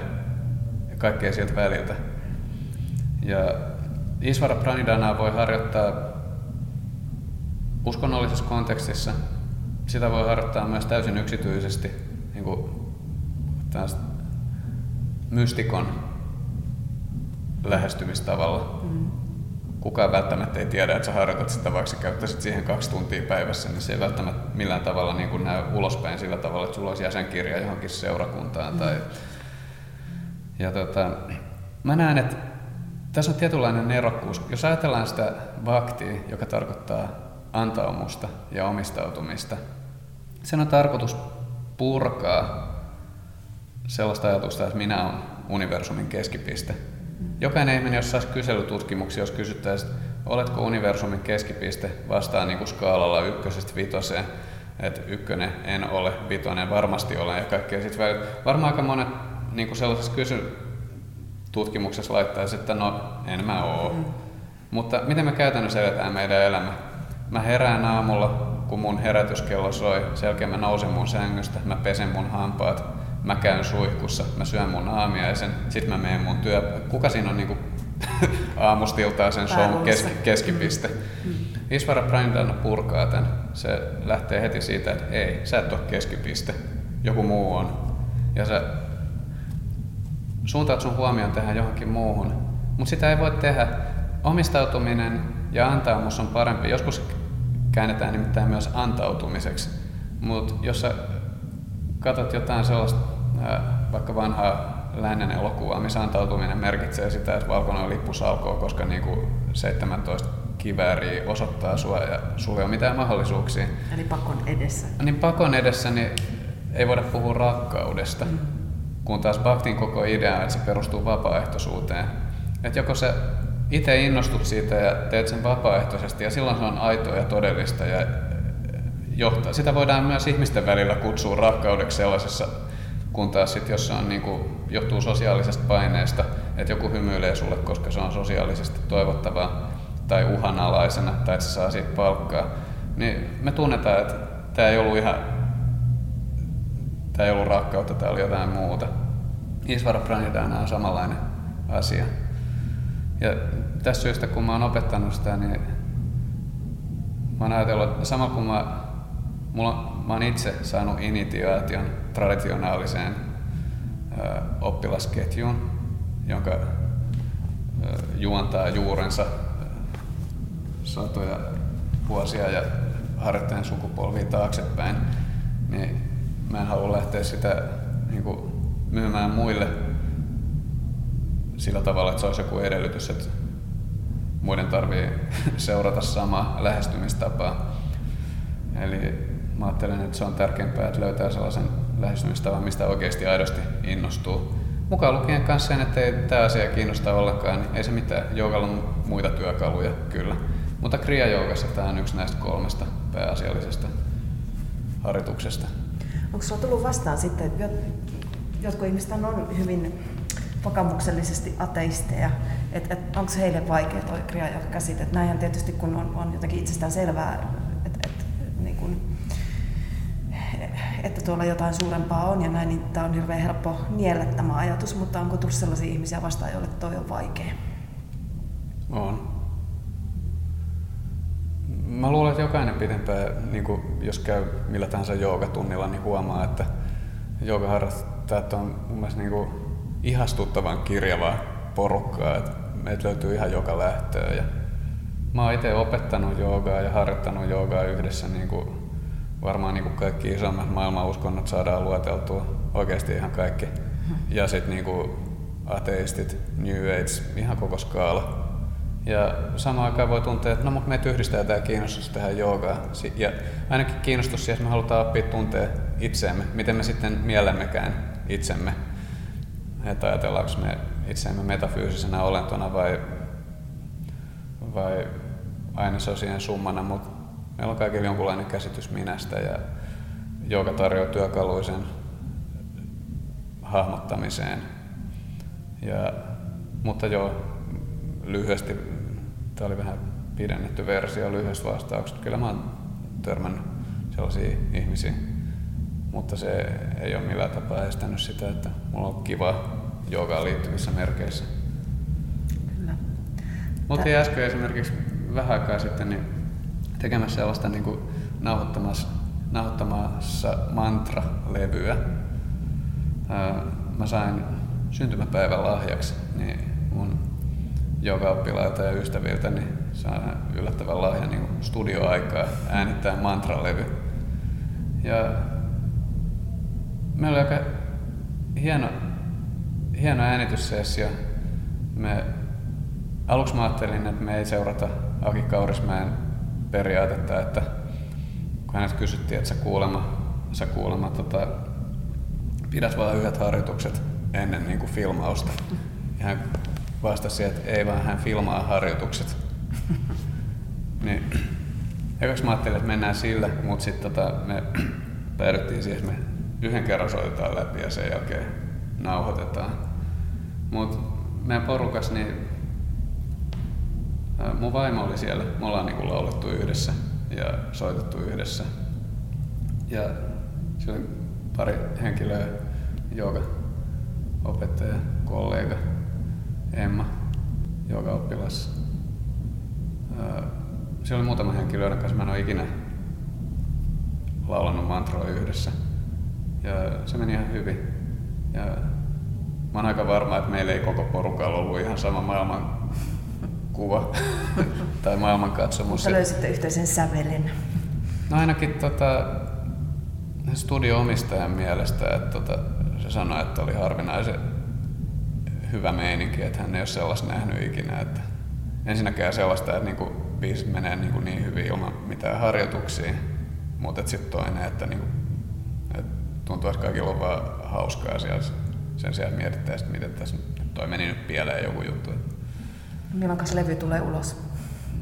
ja kaikkea sieltä väliltä. Ja Isvara Pranidhanaa voi harjoittaa uskonnollisessa kontekstissa. Sitä voi harjoittaa myös täysin yksityisesti, niin kuin mystikon lähestymistavalla. Mm. Kukaan välttämättä ei tiedä, että sä harjoitat sitä, vaikka sä käyttäisit siihen kaksi tuntia päivässä, niin se ei välttämättä millään tavalla niin kuin näy ulospäin sillä tavalla, että sulla olisi jäsenkirja johonkin seurakuntaan. Tai... Ja tota, mä näen, että tässä on tietynlainen nerokkuus. Jos ajatellaan sitä vaktia, joka tarkoittaa antaumusta ja omistautumista, sen on tarkoitus purkaa sellaista ajatusta, että minä olen universumin keskipiste jokainen ihminen, jos saisi kyselytutkimuksia, jos kysyttäisiin, oletko universumin keskipiste vastaan niin kuin skaalalla ykkösestä vitoseen, että ykkönen en ole, vitonen varmasti olen ja kaikkea sitten välillä. Varmaan aika monet niin kuin sellaisessa kysytutkimuksessa laittaisi, että no en mä oo. Mm. Mutta miten me käytännössä eletään meidän elämä? Mä herään aamulla, kun mun herätyskello soi, sen jälkeen mä nousen mun sängystä, mä pesen mun hampaat, mä käyn suihkussa, mä syön mun aamiaisen, sit mä menen mun työ... Kuka siinä on niinku aamustiltaan sen show kes, keskipiste? Mm. Isvara Pranidhana purkaa tämän. Se lähtee heti siitä, että ei, sä et ole keskipiste, joku muu on. Ja sä suuntaat sun huomioon tähän johonkin muuhun. Mutta sitä ei voi tehdä. Omistautuminen ja antaumus on parempi. Joskus käännetään nimittäin myös antautumiseksi. Mutta jos sä katsot jotain sellaista, vaikka vanhaa lännen elokuvaa, missä antautuminen merkitsee sitä, että valkoinen lippu salkoo, koska niin kuin 17 kivääriä osoittaa sua ja sulla ei ole mitään mahdollisuuksia. Eli pakon edessä. Niin pakon edessä niin ei voida puhua rakkaudesta, mm. kun taas Bhaktin koko idea on, että se perustuu vapaaehtoisuuteen. Että joko sä itse innostut siitä ja teet sen vapaaehtoisesti ja silloin se on aitoa ja todellista ja johtaa. Sitä voidaan myös ihmisten välillä kutsua rakkaudeksi sellaisessa, kun taas sit, jos se on, niin kuin, johtuu sosiaalisesta paineesta, että joku hymyilee sulle, koska se on sosiaalisesti toivottavaa tai uhanalaisena tai että se saa siitä palkkaa, niin me tunnetaan, että tämä ei ollut ihan tämä ei ollut rakkautta, tämä oli jotain muuta. Isvara Pranidhana on samanlainen asia. Ja tästä syystä, kun mä oon opettanut sitä, niin mä oon ajatellut, että sama kun mä, mulla, mä oon itse saanut initiaation traditionaaliseen ö, oppilasketjuun, jonka ö, juontaa juurensa satoja vuosia ja harjoittajan sukupolvia taaksepäin, niin mä en halua lähteä sitä niin kuin, myymään muille sillä tavalla, että se olisi joku edellytys, että muiden tarvii seurata samaa lähestymistapaa. Eli mä ajattelen, että se on tärkeämpää, että löytää sellaisen lähestymistavan, mistä oikeasti aidosti innostuu. Mukaan lukien kanssa sen, että ei tämä asia kiinnosta ollenkaan, niin ei se mitään. Joogalla on muita työkaluja, kyllä. Mutta Kriya-joogassa tämä on yksi näistä kolmesta pääasiallisesta harjoituksesta. Onko sinulla tullut vastaan sitten, että jotkut ihmiset on hyvin vakamuksellisesti ateisteja, että et, onko heille vaikea tuo kriajoka käsite? Näinhän tietysti kun on, on jotenkin itsestään selvää, että et, niin kun, että tuolla jotain suurempaa on ja näin, niin tämä on hirveän helppo niellä tämä ajatus, mutta onko tullut sellaisia ihmisiä vastaan, joille toi on vaikea? On. Mä luulen, että jokainen pitempään, niin kuin jos käy millä tahansa joogatunnilla, niin huomaa, että joogaharrastajat on mun mielestä niin kuin ihastuttavan kirjavaa porukkaa. Että meitä löytyy ihan joka lähtöä. Ja mä oon itse opettanut joogaa ja harjoittanut joogaa yhdessä niin kuin varmaan niin kuin kaikki isommat maailman uskonnot saadaan lueteltua oikeasti ihan kaikki. Ja sitten niin ateistit, New Age, ihan koko skaala. Ja samaan aikaan voi tuntea, että no mutta meitä yhdistää tämä kiinnostus tähän joogaan. Ja ainakin kiinnostus siihen, että me halutaan oppia tuntea itseämme, miten me sitten mielemmekään itsemme. Että ajatellaanko me itseämme metafyysisenä olentona vai, vai ainesosien summana, mutta meillä on kaikilla jonkunlainen käsitys minästä ja joka tarjoaa työkaluisen hahmottamiseen. Ja, mutta joo, lyhyesti, tämä oli vähän pidennetty versio lyhyestä vastauksesta. Kyllä mä oon törmännyt sellaisia ihmisiä, mutta se ei ole millään tapaa estänyt sitä, että mulla on kiva joogaan liittyvissä merkeissä. Kyllä. Mutta äsken esimerkiksi vähän aikaa sitten niin tekemässä sellaista niin kuin nauhoittamassa, nauhoittamassa mantra-levyä. Mä sain syntymäpäivän lahjaksi niin mun oppilailta ja ystäviltä, niin saa yllättävän lahjan niin studioaikaa äänittää mantralevy. Ja meillä oli aika hieno, hieno äänityssessio. Me, aluksi mä ajattelin, että me ei seurata Aki Kaurismäen periaatetta, että kun hänet kysyttiin, että sä kuulema, sä kuulema tota, pidät vain yhdet harjoitukset ennen niin kuin filmausta. Ja hän vastasi, että ei vaan hän filmaa harjoitukset. niin, ekaksi mä ajattelin, että mennään sillä, mutta sitten tota, me päädyttiin siihen, me yhden kerran soitetaan läpi ja sen jälkeen nauhoitetaan. Mutta meidän porukas, niin mun vaimo oli siellä, me ollaan niin laulettu yhdessä ja soitettu yhdessä. Ja se oli pari henkilöä, joka opettaja, kollega, Emma, joka oppilas. siellä oli muutama henkilö, joiden kanssa mä en ole ikinä laulanut mantroa yhdessä. Ja se meni ihan hyvin. Ja mä oon aika varma, että meillä ei koko porukalla ollut ihan sama maailman kuva tai maailmankatsomus. Mutta löysitte yhteisen sävelen. No ainakin tota, studio-omistajan mielestä, että tota, se sanoi, että oli harvinaisen hyvä meininki, että hän ei ole sellaista nähnyt ikinä. Että ensinnäkään sellaista, että niinku biisit menee niinku niin hyvin ilman mitään harjoituksia, mutta sitten toinen, että niinku, et tuntuu, että kaikilla on vaan hauskaa siellä sen sijaan mietittäisiin, miten tässä toi meni nyt pieleen joku juttu. Milloin levy tulee ulos?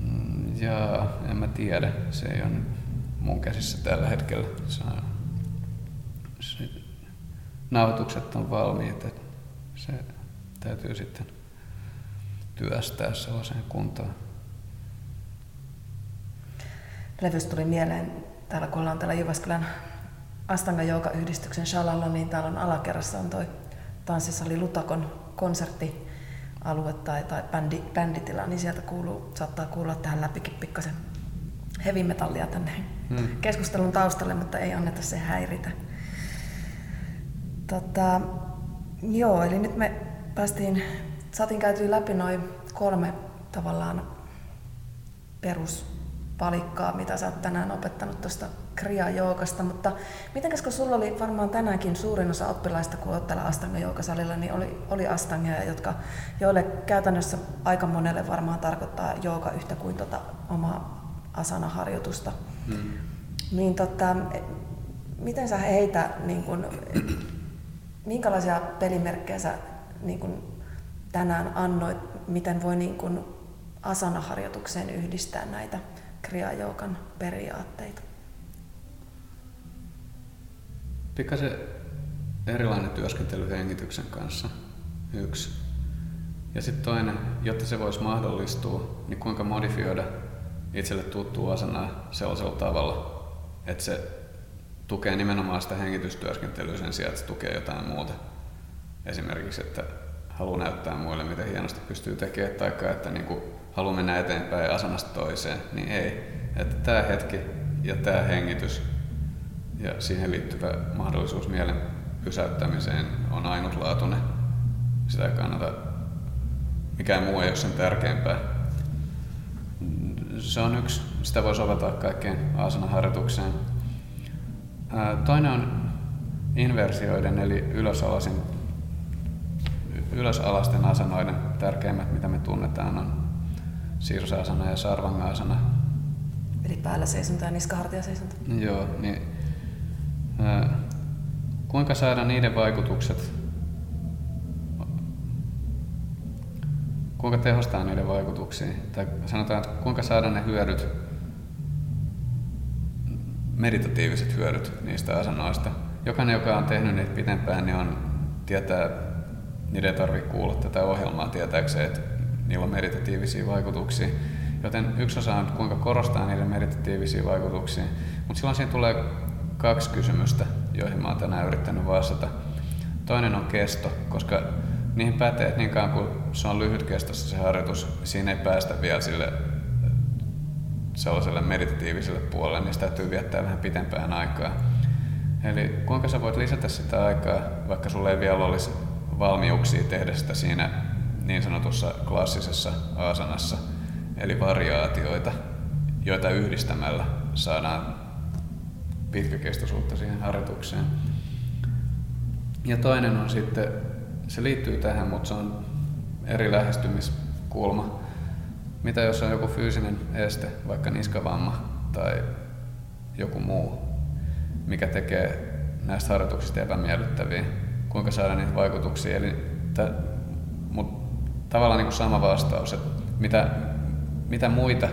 Mm, ja en mä tiedä. Se ei ole mun käsissä tällä hetkellä. Se on, se, nauhoitukset on valmiit. Että se täytyy sitten työstää sellaiseen kuntoon. Levystä tuli mieleen, täällä kun ollaan täällä Jyväskylän Astanga Jouka-yhdistyksen Shalalla, niin täällä on alakerrassa on toi tanssisali Lutakon konserttialue tai, tai bändi, bänditila, niin sieltä kuuluu, saattaa kuulla tähän läpikin pikkasen heavy metallia tänne hmm. keskustelun taustalle, mutta ei anneta se häiritä. Tota, joo, eli nyt me päästiin, saatiin käytyä läpi noin kolme tavallaan peruspalikkaa, mitä sä oot tänään opettanut tuosta Kriya-joukasta, mutta miten kun sulla oli varmaan tänäänkin suurin osa oppilaista, kun olet täällä Astanga-joukasalilla, niin oli, oli Astangia, jotka, joille käytännössä aika monelle varmaan tarkoittaa jooga yhtä kuin tota omaa asana-harjoitusta. Hmm. Niin tota, miten sä heitä, niin kun, minkälaisia pelimerkkejä sä niin kun, tänään annoit, miten voi niin kun, asana-harjoitukseen yhdistää näitä kriajoukan periaatteita? Pikkasen erilainen työskentely hengityksen kanssa, yksi. Ja sitten toinen, jotta se voisi mahdollistua, niin kuinka modifioida itselle tuttua asanaa sellaisella tavalla, että se tukee nimenomaan sitä hengitystyöskentelyä sen sijaan, että se tukee jotain muuta. Esimerkiksi, että haluaa näyttää muille, miten hienosti pystyy tekemään, tai että niin haluaa mennä eteenpäin asanasta toiseen, niin ei. Että tämä hetki ja tämä hengitys ja siihen liittyvä mahdollisuus mielen pysäyttämiseen on ainutlaatuinen. Sitä ei kannata, mikään muu ei ole sen tärkeämpää. Se on yksi, sitä voi soveltaa kaikkeen asana-harjoitukseen. Toinen on inversioiden eli ylösalasin, ylösalasten asanoiden tärkeimmät, mitä me tunnetaan, on sirsasana ja sarvanga-asana. Eli päällä seisonta ja niskahartiaseisonta. Joo, niin kuinka saada niiden vaikutukset, kuinka tehostaa niiden vaikutuksia, tai sanotaan, että kuinka saada ne hyödyt, meditatiiviset hyödyt niistä asanoista. Jokainen, joka on tehnyt niitä pitempään, niin on, tietää, niiden ei tarvitse kuulla tätä ohjelmaa tietääkseen, että niillä on meditatiivisia vaikutuksia. Joten yksi osa on, kuinka korostaa niiden meditatiivisia vaikutuksia. Mutta silloin siinä tulee kaksi kysymystä, joihin mä oon tänään yrittänyt vastata. Toinen on kesto, koska niihin pätee, että niin kauan kuin se on lyhyt kestossa se harjoitus, siinä ei päästä vielä sille sellaiselle meditatiiviselle puolelle, niin sitä täytyy viettää vähän pitempään aikaa. Eli kuinka sä voit lisätä sitä aikaa, vaikka sulle ei vielä olisi valmiuksia tehdä sitä siinä niin sanotussa klassisessa asanassa, eli variaatioita, joita yhdistämällä saadaan pitkäkestoisuutta siihen harjoitukseen. Ja toinen on sitten, se liittyy tähän, mutta se on eri lähestymiskulma. Mitä jos on joku fyysinen este, vaikka niskavamma tai joku muu, mikä tekee näistä harjoituksista epämiellyttäviä, kuinka saada niitä vaikutuksia. Eli t- mut tavallaan niin kuin sama vastaus, että mitä, mitä muita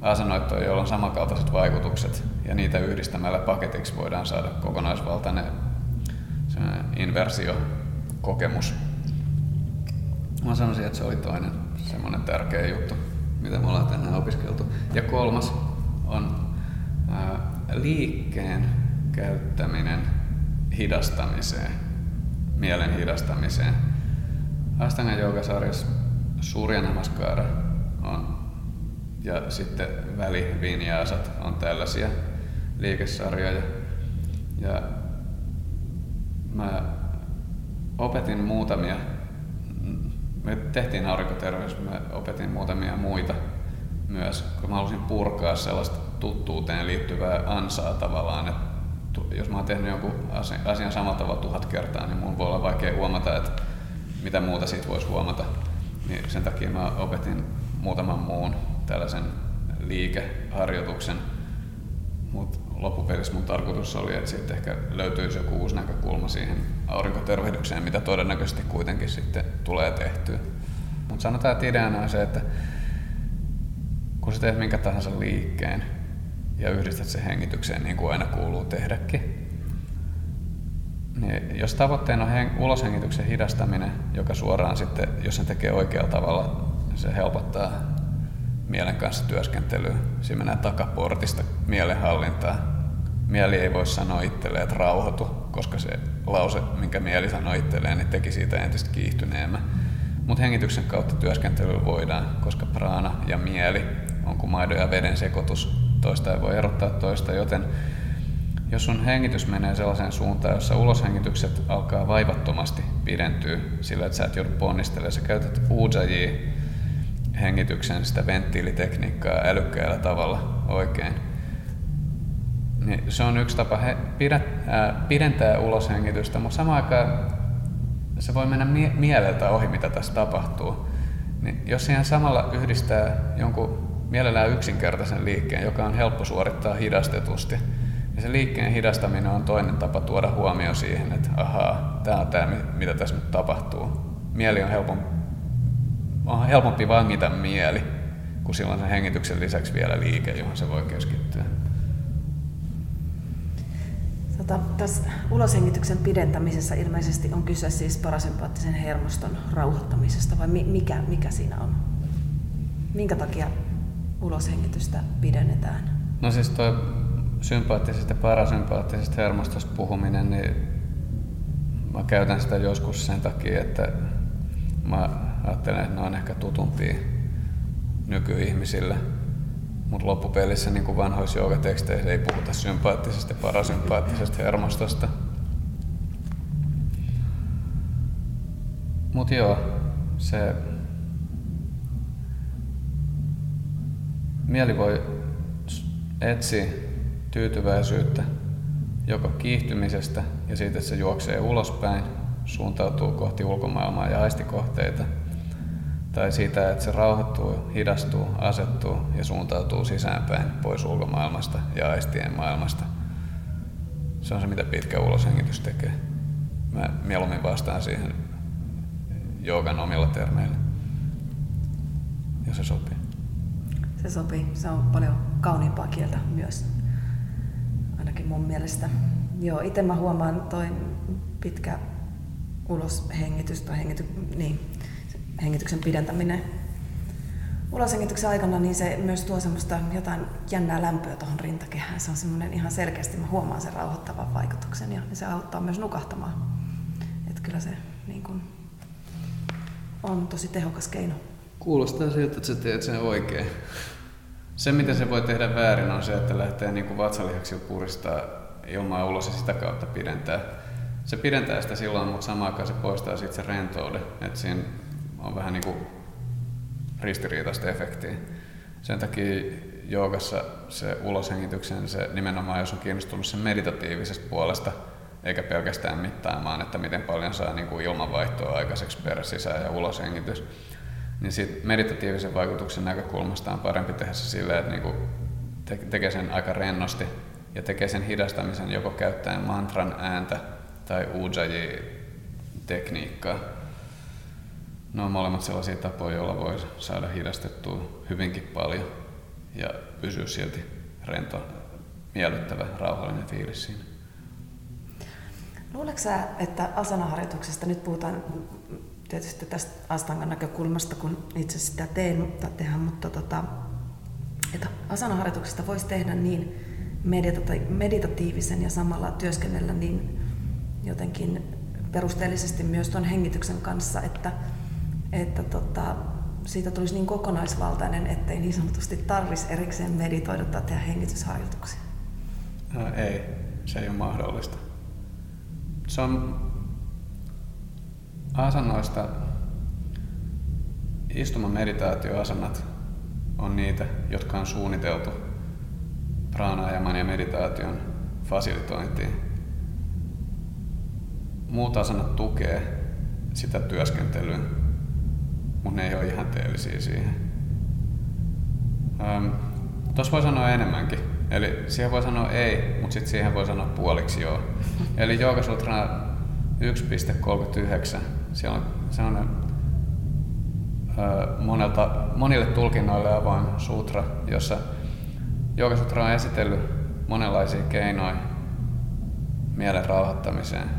asenoittoja, joilla on samankaltaiset vaikutukset ja niitä yhdistämällä paketiksi voidaan saada kokonaisvaltainen inversiokokemus. Mä sanoisin, että se oli toinen semmoinen tärkeä juttu, mitä me ollaan tänään opiskeltu. Ja kolmas on ää, liikkeen käyttäminen hidastamiseen, mielen hidastamiseen. Astangan joogasarjassa Surya Namaskara on ja sitten välivinjaasat on tällaisia liikesarjoja. Ja mä opetin muutamia, me tehtiin aurinkoterveys, mä opetin muutamia muita myös, kun mä halusin purkaa sellaista tuttuuteen liittyvää ansaa tavallaan, että jos mä oon tehnyt jonkun asian samalla tavalla tuhat kertaa, niin mun voi olla vaikea huomata, että mitä muuta siitä voisi huomata. Niin sen takia mä opetin muutaman muun tällaisen liikeharjoituksen, mutta loppupelissä mun tarkoitus oli, että sitten ehkä löytyisi joku uusi näkökulma siihen aurinkotervehdykseen, mitä todennäköisesti kuitenkin sitten tulee tehtyä. Mutta sanotaan, että ideana on se, että kun sä teet minkä tahansa liikkeen ja yhdistät sen hengitykseen niin kuin aina kuuluu tehdäkin, niin jos tavoitteena on heng- uloshengityksen hidastaminen, joka suoraan sitten, jos sen tekee oikealla tavalla, se helpottaa mielen kanssa työskentelyä. Siinä mennään takaportista mielenhallintaa. Mieli ei voi sanoa itselleen, että rauhoitu, koska se lause, minkä mieli sanoi itselleen, niin teki siitä entistä kiihtyneemmän. Mutta hengityksen kautta työskentelyllä voidaan, koska praana ja mieli on kuin maidon ja veden sekoitus. Toista ei voi erottaa toista, joten jos sun hengitys menee sellaiseen suuntaan, jossa uloshengitykset alkaa vaivattomasti pidentyä sillä, että sä et joudu ponnistelemaan, sä käytät Ujjayi hengityksen sitä venttiilitekniikkaa älykkäällä tavalla oikein, niin se on yksi tapa he, pidä, ää, pidentää uloshengitystä, mutta samaan aikaan se voi mennä mie- mieleltä ohi, mitä tässä tapahtuu. Niin jos siihen samalla yhdistää jonkun mielellään yksinkertaisen liikkeen, joka on helppo suorittaa hidastetusti, ja se liikkeen hidastaminen on toinen tapa tuoda huomio siihen, että ahaa, tämä on tämä, mitä tässä nyt tapahtuu. Mieli on helpompi, on helpompi vangita mieli, kun silloin sen hengityksen lisäksi vielä liike, johon se voi keskittyä. Tota, tässä uloshengityksen pidentämisessä ilmeisesti on kyse siis parasympaattisen hermoston rauhoittamisesta, vai mikä, mikä siinä on? Minkä takia uloshengitystä pidennetään? No siis tuo sympaattisesta ja parasympaattisesta hermostosta puhuminen, niin mä käytän sitä joskus sen takia, että mä ajattelen, että ne on ehkä tutumpia nykyihmisille. Mutta loppupelissä niin kuin vanhoissa joogateksteissä ei puhuta sympaattisesta ja parasympaattisesta hermostosta. Mutta joo, se mieli voi etsiä tyytyväisyyttä joko kiihtymisestä ja siitä, että se juoksee ulospäin, suuntautuu kohti ulkomaailmaa ja aistikohteita, tai siitä, että se rauhoittuu, hidastuu, asettuu ja suuntautuu sisäänpäin pois ulkomaailmasta ja aistien maailmasta. Se on se, mitä pitkä uloshengitys tekee. Mä mieluummin vastaan siihen joogan omilla termeillä, jos se sopii. Se sopii. Se on paljon kauniimpaa kieltä myös ainakin mun mielestä. Joo, itse mä huomaan toi pitkä uloshengitys tai hengity, niin, hengityksen pidentäminen uloshengityksen aikana, niin se myös tuo semmoista jotain jännää lämpöä tuohon rintakehään. Se on semmoinen ihan selkeästi, mä huomaan sen rauhoittavan vaikutuksen ja se auttaa myös nukahtamaan. Että kyllä se niin kun, on tosi tehokas keino. Kuulostaa siltä, että sä teet sen oikein. Se, mitä se voi tehdä väärin, on se, että lähtee niin kuin vatsalihaksilla puristaa ilmaa ulos ja sitä kautta pidentää. Se pidentää sitä silloin, mutta samaan aikaan se poistaa sitten se rentouden. Että siinä on vähän niin kuin ristiriitaista efektiä. Sen takia joogassa se uloshengityksen, se nimenomaan jos on kiinnostunut sen meditatiivisesta puolesta, eikä pelkästään mittaamaan, että miten paljon saa niin kuin ilmanvaihtoa aikaiseksi per sisään- ja uloshengitys, niin siitä meditatiivisen vaikutuksen näkökulmasta on parempi tehdä se silleen, että niinku te- tekee sen aika rennosti ja tekee sen hidastamisen joko käyttäen mantran ääntä tai ujjayi-tekniikkaa. Ne on molemmat sellaisia tapoja, joilla voi saada hidastettua hyvinkin paljon ja pysyä silti rento, miellyttävä, rauhallinen fiilis siinä. Luuletko sä, että asanaharjoituksesta, nyt puhutaan tietysti tästä Astangan näkökulmasta, kun itse sitä teen, mutta tehdään, mutta tota, että asanaharjoituksesta voisi tehdä niin meditatiivisen ja samalla työskennellä niin jotenkin perusteellisesti myös tuon hengityksen kanssa, että, että tota, siitä tulisi niin kokonaisvaltainen, ettei niin sanotusti tarvitsisi erikseen meditoida tai tehdä hengitysharjoituksia? No, ei, se ei ole mahdollista. Se on asannoista istuman meditaatioasanat on niitä, jotka on suunniteltu pranajaman ja meditaation fasilitointiin. Muut asanat tukee sitä työskentelyä, mutta ne ei ole ihan teellisiä siihen. Ähm, Tuossa voi sanoa enemmänkin. Eli siihen voi sanoa ei, mutta sitten siihen voi sanoa puoliksi joo. Eli Sutra 1.39, siellä on sellainen monelta, monille tulkinnoille avoin sutra, jossa Sutra on esitellyt monenlaisia keinoja mielen rauhoittamiseen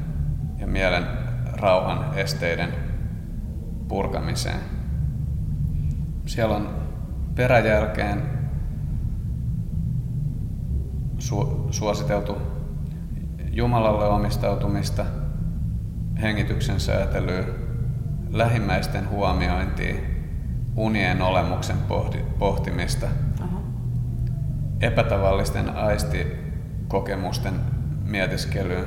ja mielen rauhan esteiden purkamiseen. Siellä on peräjälkeen su- suositeltu Jumalalle omistautumista, hengityksen säätelyä, lähimmäisten huomiointia, unien olemuksen pohtimista, Aha. epätavallisten aistikokemusten mietiskelyä,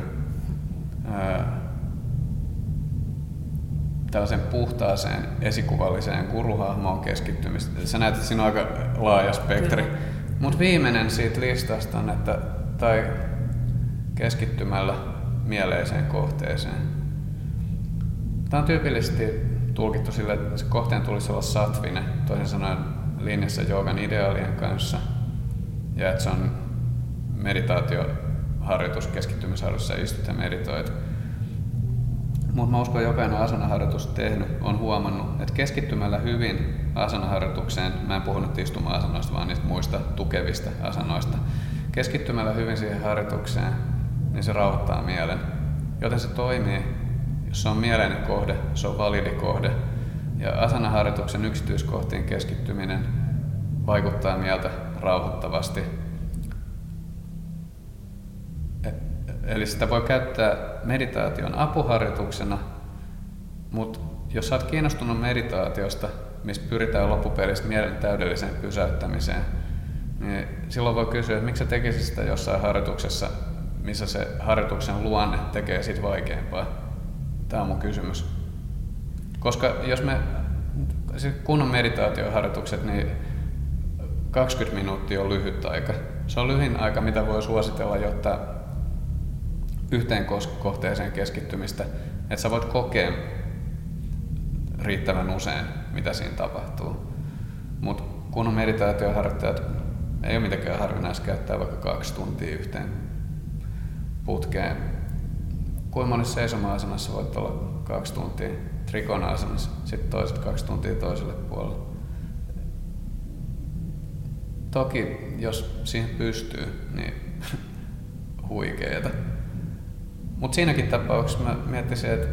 tällaisen puhtaaseen esikuvalliseen guruhahmoon keskittymistä. Sä näet, että siinä on aika laaja spektri. Mutta viimeinen siitä listasta on, että tai keskittymällä mieleiseen kohteeseen. Tämä on tyypillisesti tulkittu sille, että se kohteen tulisi olla satvinen, toisin sanoen linjassa joogan ideaalien kanssa, ja että se on meditaatioharjoitus, keskittymisharjoitus, ja istut ja meditoit. Mutta mä uskon, että jokainen asanaharjoitus tehnyt on huomannut, että keskittymällä hyvin asanaharjoitukseen, mä en puhu nyt istuma-asanoista, vaan niistä muista tukevista asanoista, keskittymällä hyvin siihen harjoitukseen, niin se rauhoittaa mielen. Joten se toimii, jos se on mieleinen kohde, se on validi kohde. Ja asanaharjoituksen yksityiskohtiin keskittyminen vaikuttaa mieltä rauhoittavasti Eli sitä voi käyttää meditaation apuharjoituksena, mutta jos sä oot kiinnostunut meditaatiosta, missä pyritään loppupeleissä mielen täydelliseen pysäyttämiseen, niin silloin voi kysyä, että miksi sä tekisit sitä jossain harjoituksessa, missä se harjoituksen luonne tekee siitä vaikeampaa. Tämä on mun kysymys. Koska jos me kunnon meditaatioharjoitukset, niin 20 minuuttia on lyhyt aika. Se on lyhin aika, mitä voi suositella, jotta yhteen kohteeseen keskittymistä, että sä voit kokea riittävän usein, mitä siinä tapahtuu. Mutta kun meditaatioharjoittajat, ei ole mitenkään harvinaista käyttää vaikka kaksi tuntia yhteen putkeen. Kuinka monessa seisoma-asenassa voit olla kaksi tuntia trikona-asenassa, sitten toiset kaksi tuntia toiselle puolelle. Toki, jos siihen pystyy, niin huikeeta. Mutta siinäkin tapauksessa mä miettisin, että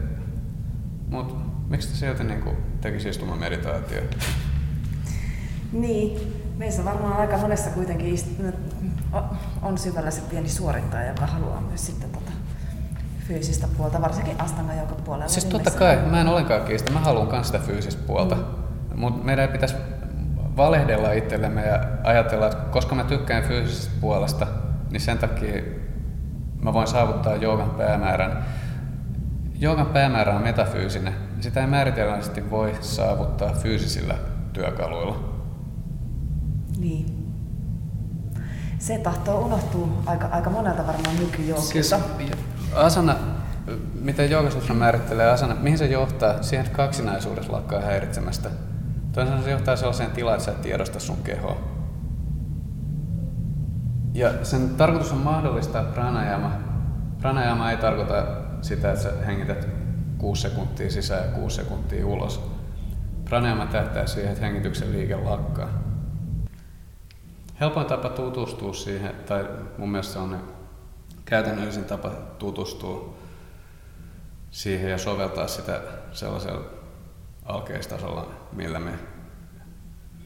mut, miksi te silti niin tekisi istumaan meditaatio? Niin, meissä varmaan aika monessa kuitenkin on syvällä se pieni suorittaja, joka haluaa myös sitten tota fyysistä puolta, varsinkin astanga joka puolella. Siis totta kai, mä en ollenkaan kiistä, mä haluan myös sitä fyysistä puolta, mm. mutta meidän ei pitäisi valehdella itsellemme ja ajatella, että koska mä tykkään fyysisestä puolesta, niin sen takia mä voin saavuttaa joogan päämäärän. Joogan päämäärä on metafyysinen. Sitä ei määritelmällisesti voi saavuttaa fyysisillä työkaluilla. Niin. Se tahtoo unohtua aika, aika monelta varmaan nykyjoogilta. Siis, asana, miten Joogasutra määrittelee asana, mihin se johtaa? Siihen, että kaksinaisuudessa lakkaa häiritsemästä. Toisaalta se johtaa sellaiseen tilaan, että sä et tiedosta sun kehoa. Ja sen tarkoitus on mahdollistaa pranayama. Pranayama ei tarkoita sitä, että sä hengität 6 sekuntia sisään ja 6 sekuntia ulos. Pranayama tähtää siihen, että hengityksen liike lakkaa. Helpoin tapa tutustua siihen, tai mun mielestä se on käytännöllisin tapa tutustua siihen ja soveltaa sitä sellaisella alkeistasolla, millä me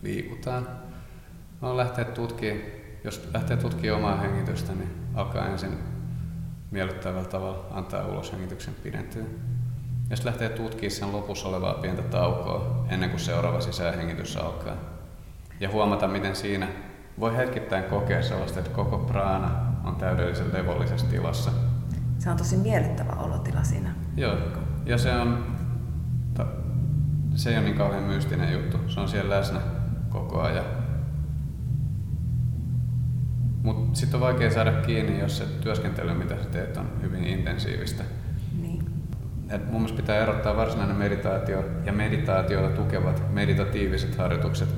liikutaan. On lähteä tutkimaan jos lähtee tutkimaan omaa hengitystä, niin alkaa ensin miellyttävällä tavalla antaa ulos hengityksen pidentyä. ja sitten lähtee tutkimaan sen lopussa olevaa pientä taukoa ennen kuin seuraava sisähengitys alkaa. Ja huomata, miten siinä voi hetkittäin kokea sellaista, että koko praana on täydellisen levollisessa tilassa. Se on tosi miellyttävä olotila siinä. Joo, ja se on, se ei ole niin kauhean mystinen juttu. Se on siellä läsnä koko ajan. Mutta sitten on vaikea saada kiinni, jos se työskentely, mitä sä teet, on hyvin intensiivistä. Niin. Et mun mielestä pitää erottaa varsinainen meditaatio ja meditaatiota tukevat meditatiiviset harjoitukset.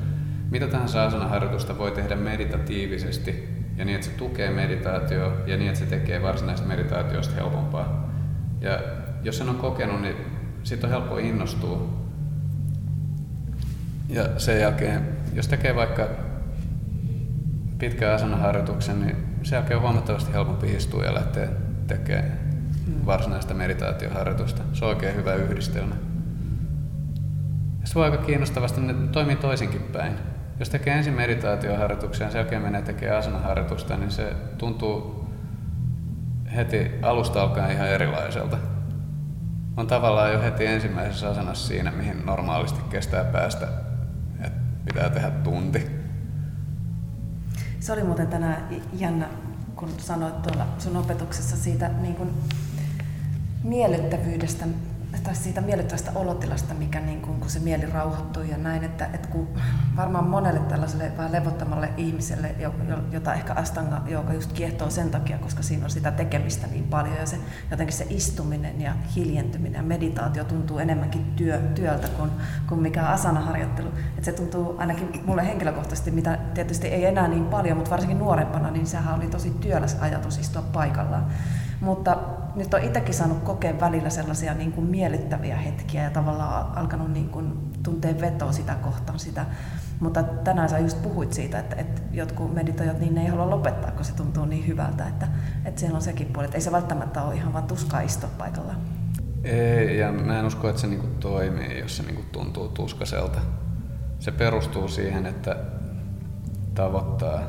Mitä tahansa asana-harjoitusta voi tehdä meditatiivisesti ja niin, että se tukee meditaatio ja niin, että se tekee varsinaisesta meditaatiosta helpompaa. Ja jos sen on kokenut, niin siitä on helppo innostua. Ja sen jälkeen, jos tekee vaikka pitkän asanaharjoituksen, niin sen jälkeen on huomattavasti helpompi istua ja lähteä tekemään mm. varsinaista meditaatioharjoitusta. Se on oikein hyvä yhdistelmä. Ja se on aika kiinnostavasti, ne toimii toisinkin päin. Jos tekee ensin meditaatioharjoituksia ja sen jälkeen menee tekemään asanaharjoitusta, niin se tuntuu heti alusta alkaen ihan erilaiselta. On tavallaan jo heti ensimmäisessä asenassa siinä, mihin normaalisti kestää päästä, että pitää tehdä tunti. Se oli muuten tänään jännä, kun sanoit tuolla sun opetuksessa siitä niin kuin miellyttävyydestä, tai siitä miellyttävästä olotilasta, mikä niin kuin, kun se mieli rauhoittuu ja näin, että, että kun varmaan monelle tällaiselle vähän levottamalle ihmiselle, jota ehkä Astanga joka just kiehtoo sen takia, koska siinä on sitä tekemistä niin paljon ja se, jotenkin se istuminen ja hiljentyminen ja meditaatio tuntuu enemmänkin työ, työltä kuin, kuin mikä asanaharjoittelu. Että se tuntuu ainakin mulle henkilökohtaisesti, mitä tietysti ei enää niin paljon, mutta varsinkin nuorempana, niin sehän oli tosi työläs ajatus istua paikallaan. Mutta nyt on itsekin saanut kokea välillä sellaisia niin kuin miellyttäviä hetkiä ja tavallaan alkanut niin kuin tuntea vetoa sitä kohtaan. Sitä. Mutta tänään sä just puhuit siitä, että, että jotkut meditoijat niin ne ei halua lopettaa, kun se tuntuu niin hyvältä, että, että siellä on sekin puoli, että ei se välttämättä ole ihan vaan tuskaa istua paikallaan. Ei, ja mä en usko, että se niinku toimii, jos se niinku tuntuu tuskaselta. Se perustuu siihen, että tavoittaa,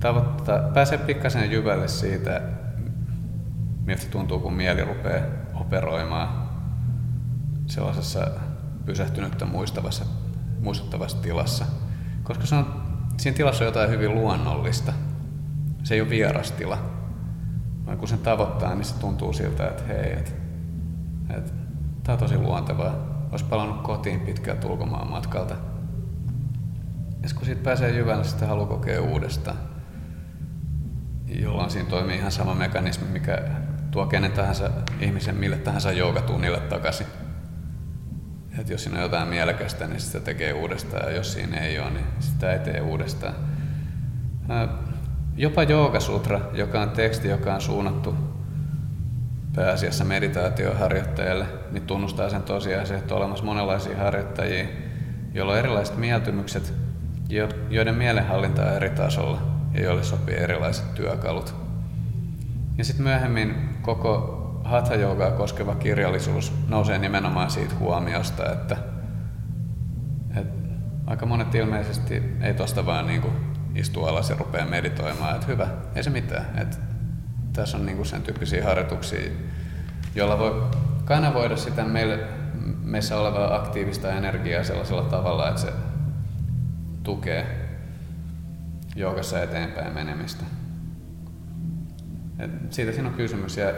tavoittaa pääsee pikkasen jyvälle siitä, miltä se tuntuu, kun mieli rupeaa operoimaan sellaisessa pysähtynyttä muistavassa, muistuttavassa tilassa. Koska se on, siinä tilassa on jotain hyvin luonnollista. Se ei ole vieras tila. Vaan kun sen tavoittaa, niin se tuntuu siltä, että hei, että, että tämä on tosi luontevaa. Olisi palannut kotiin pitkältä ulkomaan matkalta. Ja kun siitä pääsee jyvälle, sitten haluaa kokea uudestaan. Jolloin siinä toimii ihan sama mekanismi, mikä tuo kenen tahansa ihmisen mille tahansa joogatunnille takaisin. Et jos siinä on jotain mielekästä, niin sitä tekee uudestaan, ja jos siinä ei ole, niin sitä ei tee uudestaan. Jopa Joogasutra, joka on teksti, joka on suunnattu pääasiassa meditaatioharjoittajille, niin tunnustaa sen tosiasian, että on olemassa monenlaisia harjoittajia, joilla on erilaiset mieltymykset, joiden mielenhallinta on eri tasolla ja joille sopii erilaiset työkalut. Ja sitten myöhemmin koko hatha koskeva kirjallisuus nousee nimenomaan siitä huomiosta, että, että aika monet ilmeisesti ei tosta vaan niin kuin istu alas ja rupeaa meditoimaan, että hyvä, ei se mitään. Että tässä on niin kuin sen tyyppisiä harjoituksia, joilla voi kanavoida sitä meille, meissä olevaa aktiivista energiaa sellaisella tavalla, että se tukee joogassa eteenpäin menemistä. Et siitä siinä on kysymys ja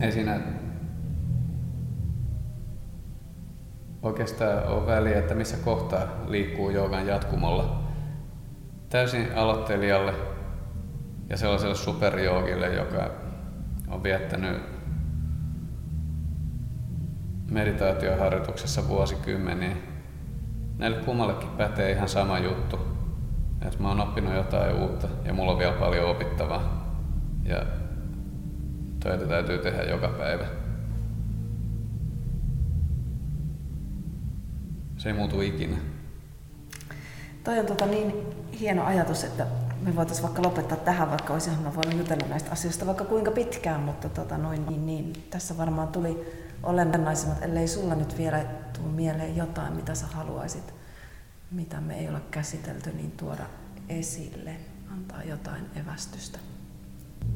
ei siinä oikeastaan ole väliä, että missä kohtaa liikkuu joogan jatkumolla. Täysin aloittelijalle ja sellaiselle superjoogille, joka on viettänyt meditaatioharjoituksessa vuosikymmeniä. Näille kummallekin pätee ihan sama juttu. Että mä oon oppinut jotain uutta ja mulla on vielä paljon opittavaa. Ja töitä täytyy tehdä joka päivä. Se ei muutu ikinä. Toi on tota niin hieno ajatus, että me voitaisiin vaikka lopettaa tähän, vaikka olisinhan mä voinut jutella näistä asioista vaikka kuinka pitkään, mutta tota noin, niin, niin, tässä varmaan tuli olennaisimmat, ellei sulla nyt vielä tule mieleen jotain, mitä sä haluaisit, mitä me ei ole käsitelty, niin tuoda esille, antaa jotain evästystä.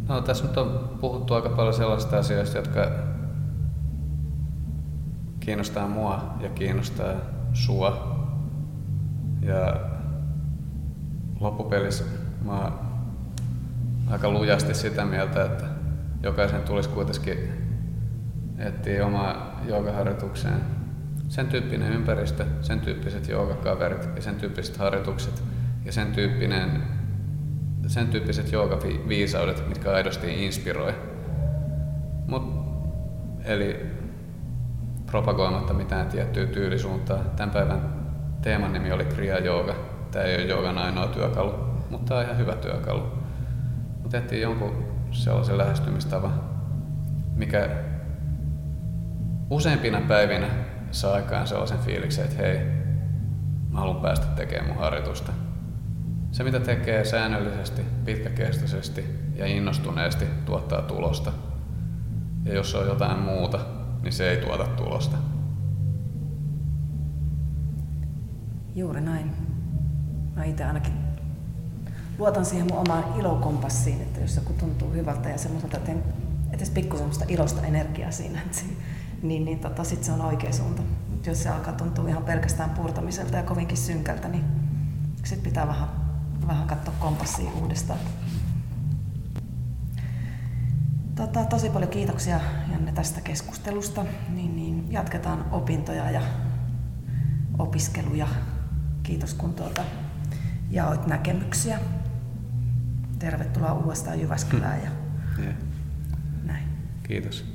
No, tässä nyt on puhuttu aika paljon sellaisista asioista, jotka kiinnostaa mua ja kiinnostaa sua. Ja loppupelissä mä oon aika lujasti sitä mieltä, että jokaisen tulisi kuitenkin etsiä omaa joogaharjoitukseen sen tyyppinen ympäristö, sen tyyppiset joogakaverit ja sen tyyppiset harjoitukset ja sen, tyyppinen, sen tyyppiset joogaviisaudet, mitkä aidosti inspiroi. Mut, eli propagoimatta mitään tiettyä tyylisuuntaa. Tämän päivän teeman nimi oli Kriya Jooga. Tämä ei ole joogan ainoa työkalu, mutta tämä on ihan hyvä työkalu. Mutta etsin jonkun sellaisen lähestymistavan, mikä useimpina päivinä saa aikaan sellaisen fiiliksen, että hei, mä haluan päästä tekemään mun harjoitusta. Se, mitä tekee säännöllisesti, pitkäkestoisesti ja innostuneesti, tuottaa tulosta. Ja jos on jotain muuta, niin se ei tuota tulosta. Juuri näin. Mä itse ainakin luotan siihen mun omaan ilokompassiin, että jos joku tuntuu hyvältä ja semmoiselta, että edes pikku semmoista ilosta energiaa siinä, niin, niin tota, sit se on oikea suunta. Mut jos se alkaa tuntua ihan pelkästään purtamiselta ja kovinkin synkältä, niin sit pitää vähän, vähän katsoa kompassia uudestaan. Tota, tosi paljon kiitoksia Janne tästä keskustelusta. Niin, niin jatketaan opintoja ja opiskeluja. Kiitos kun tuota, jaoit näkemyksiä. Tervetuloa uudestaan Jyväskylään. Ja yeah. näin. Kiitos.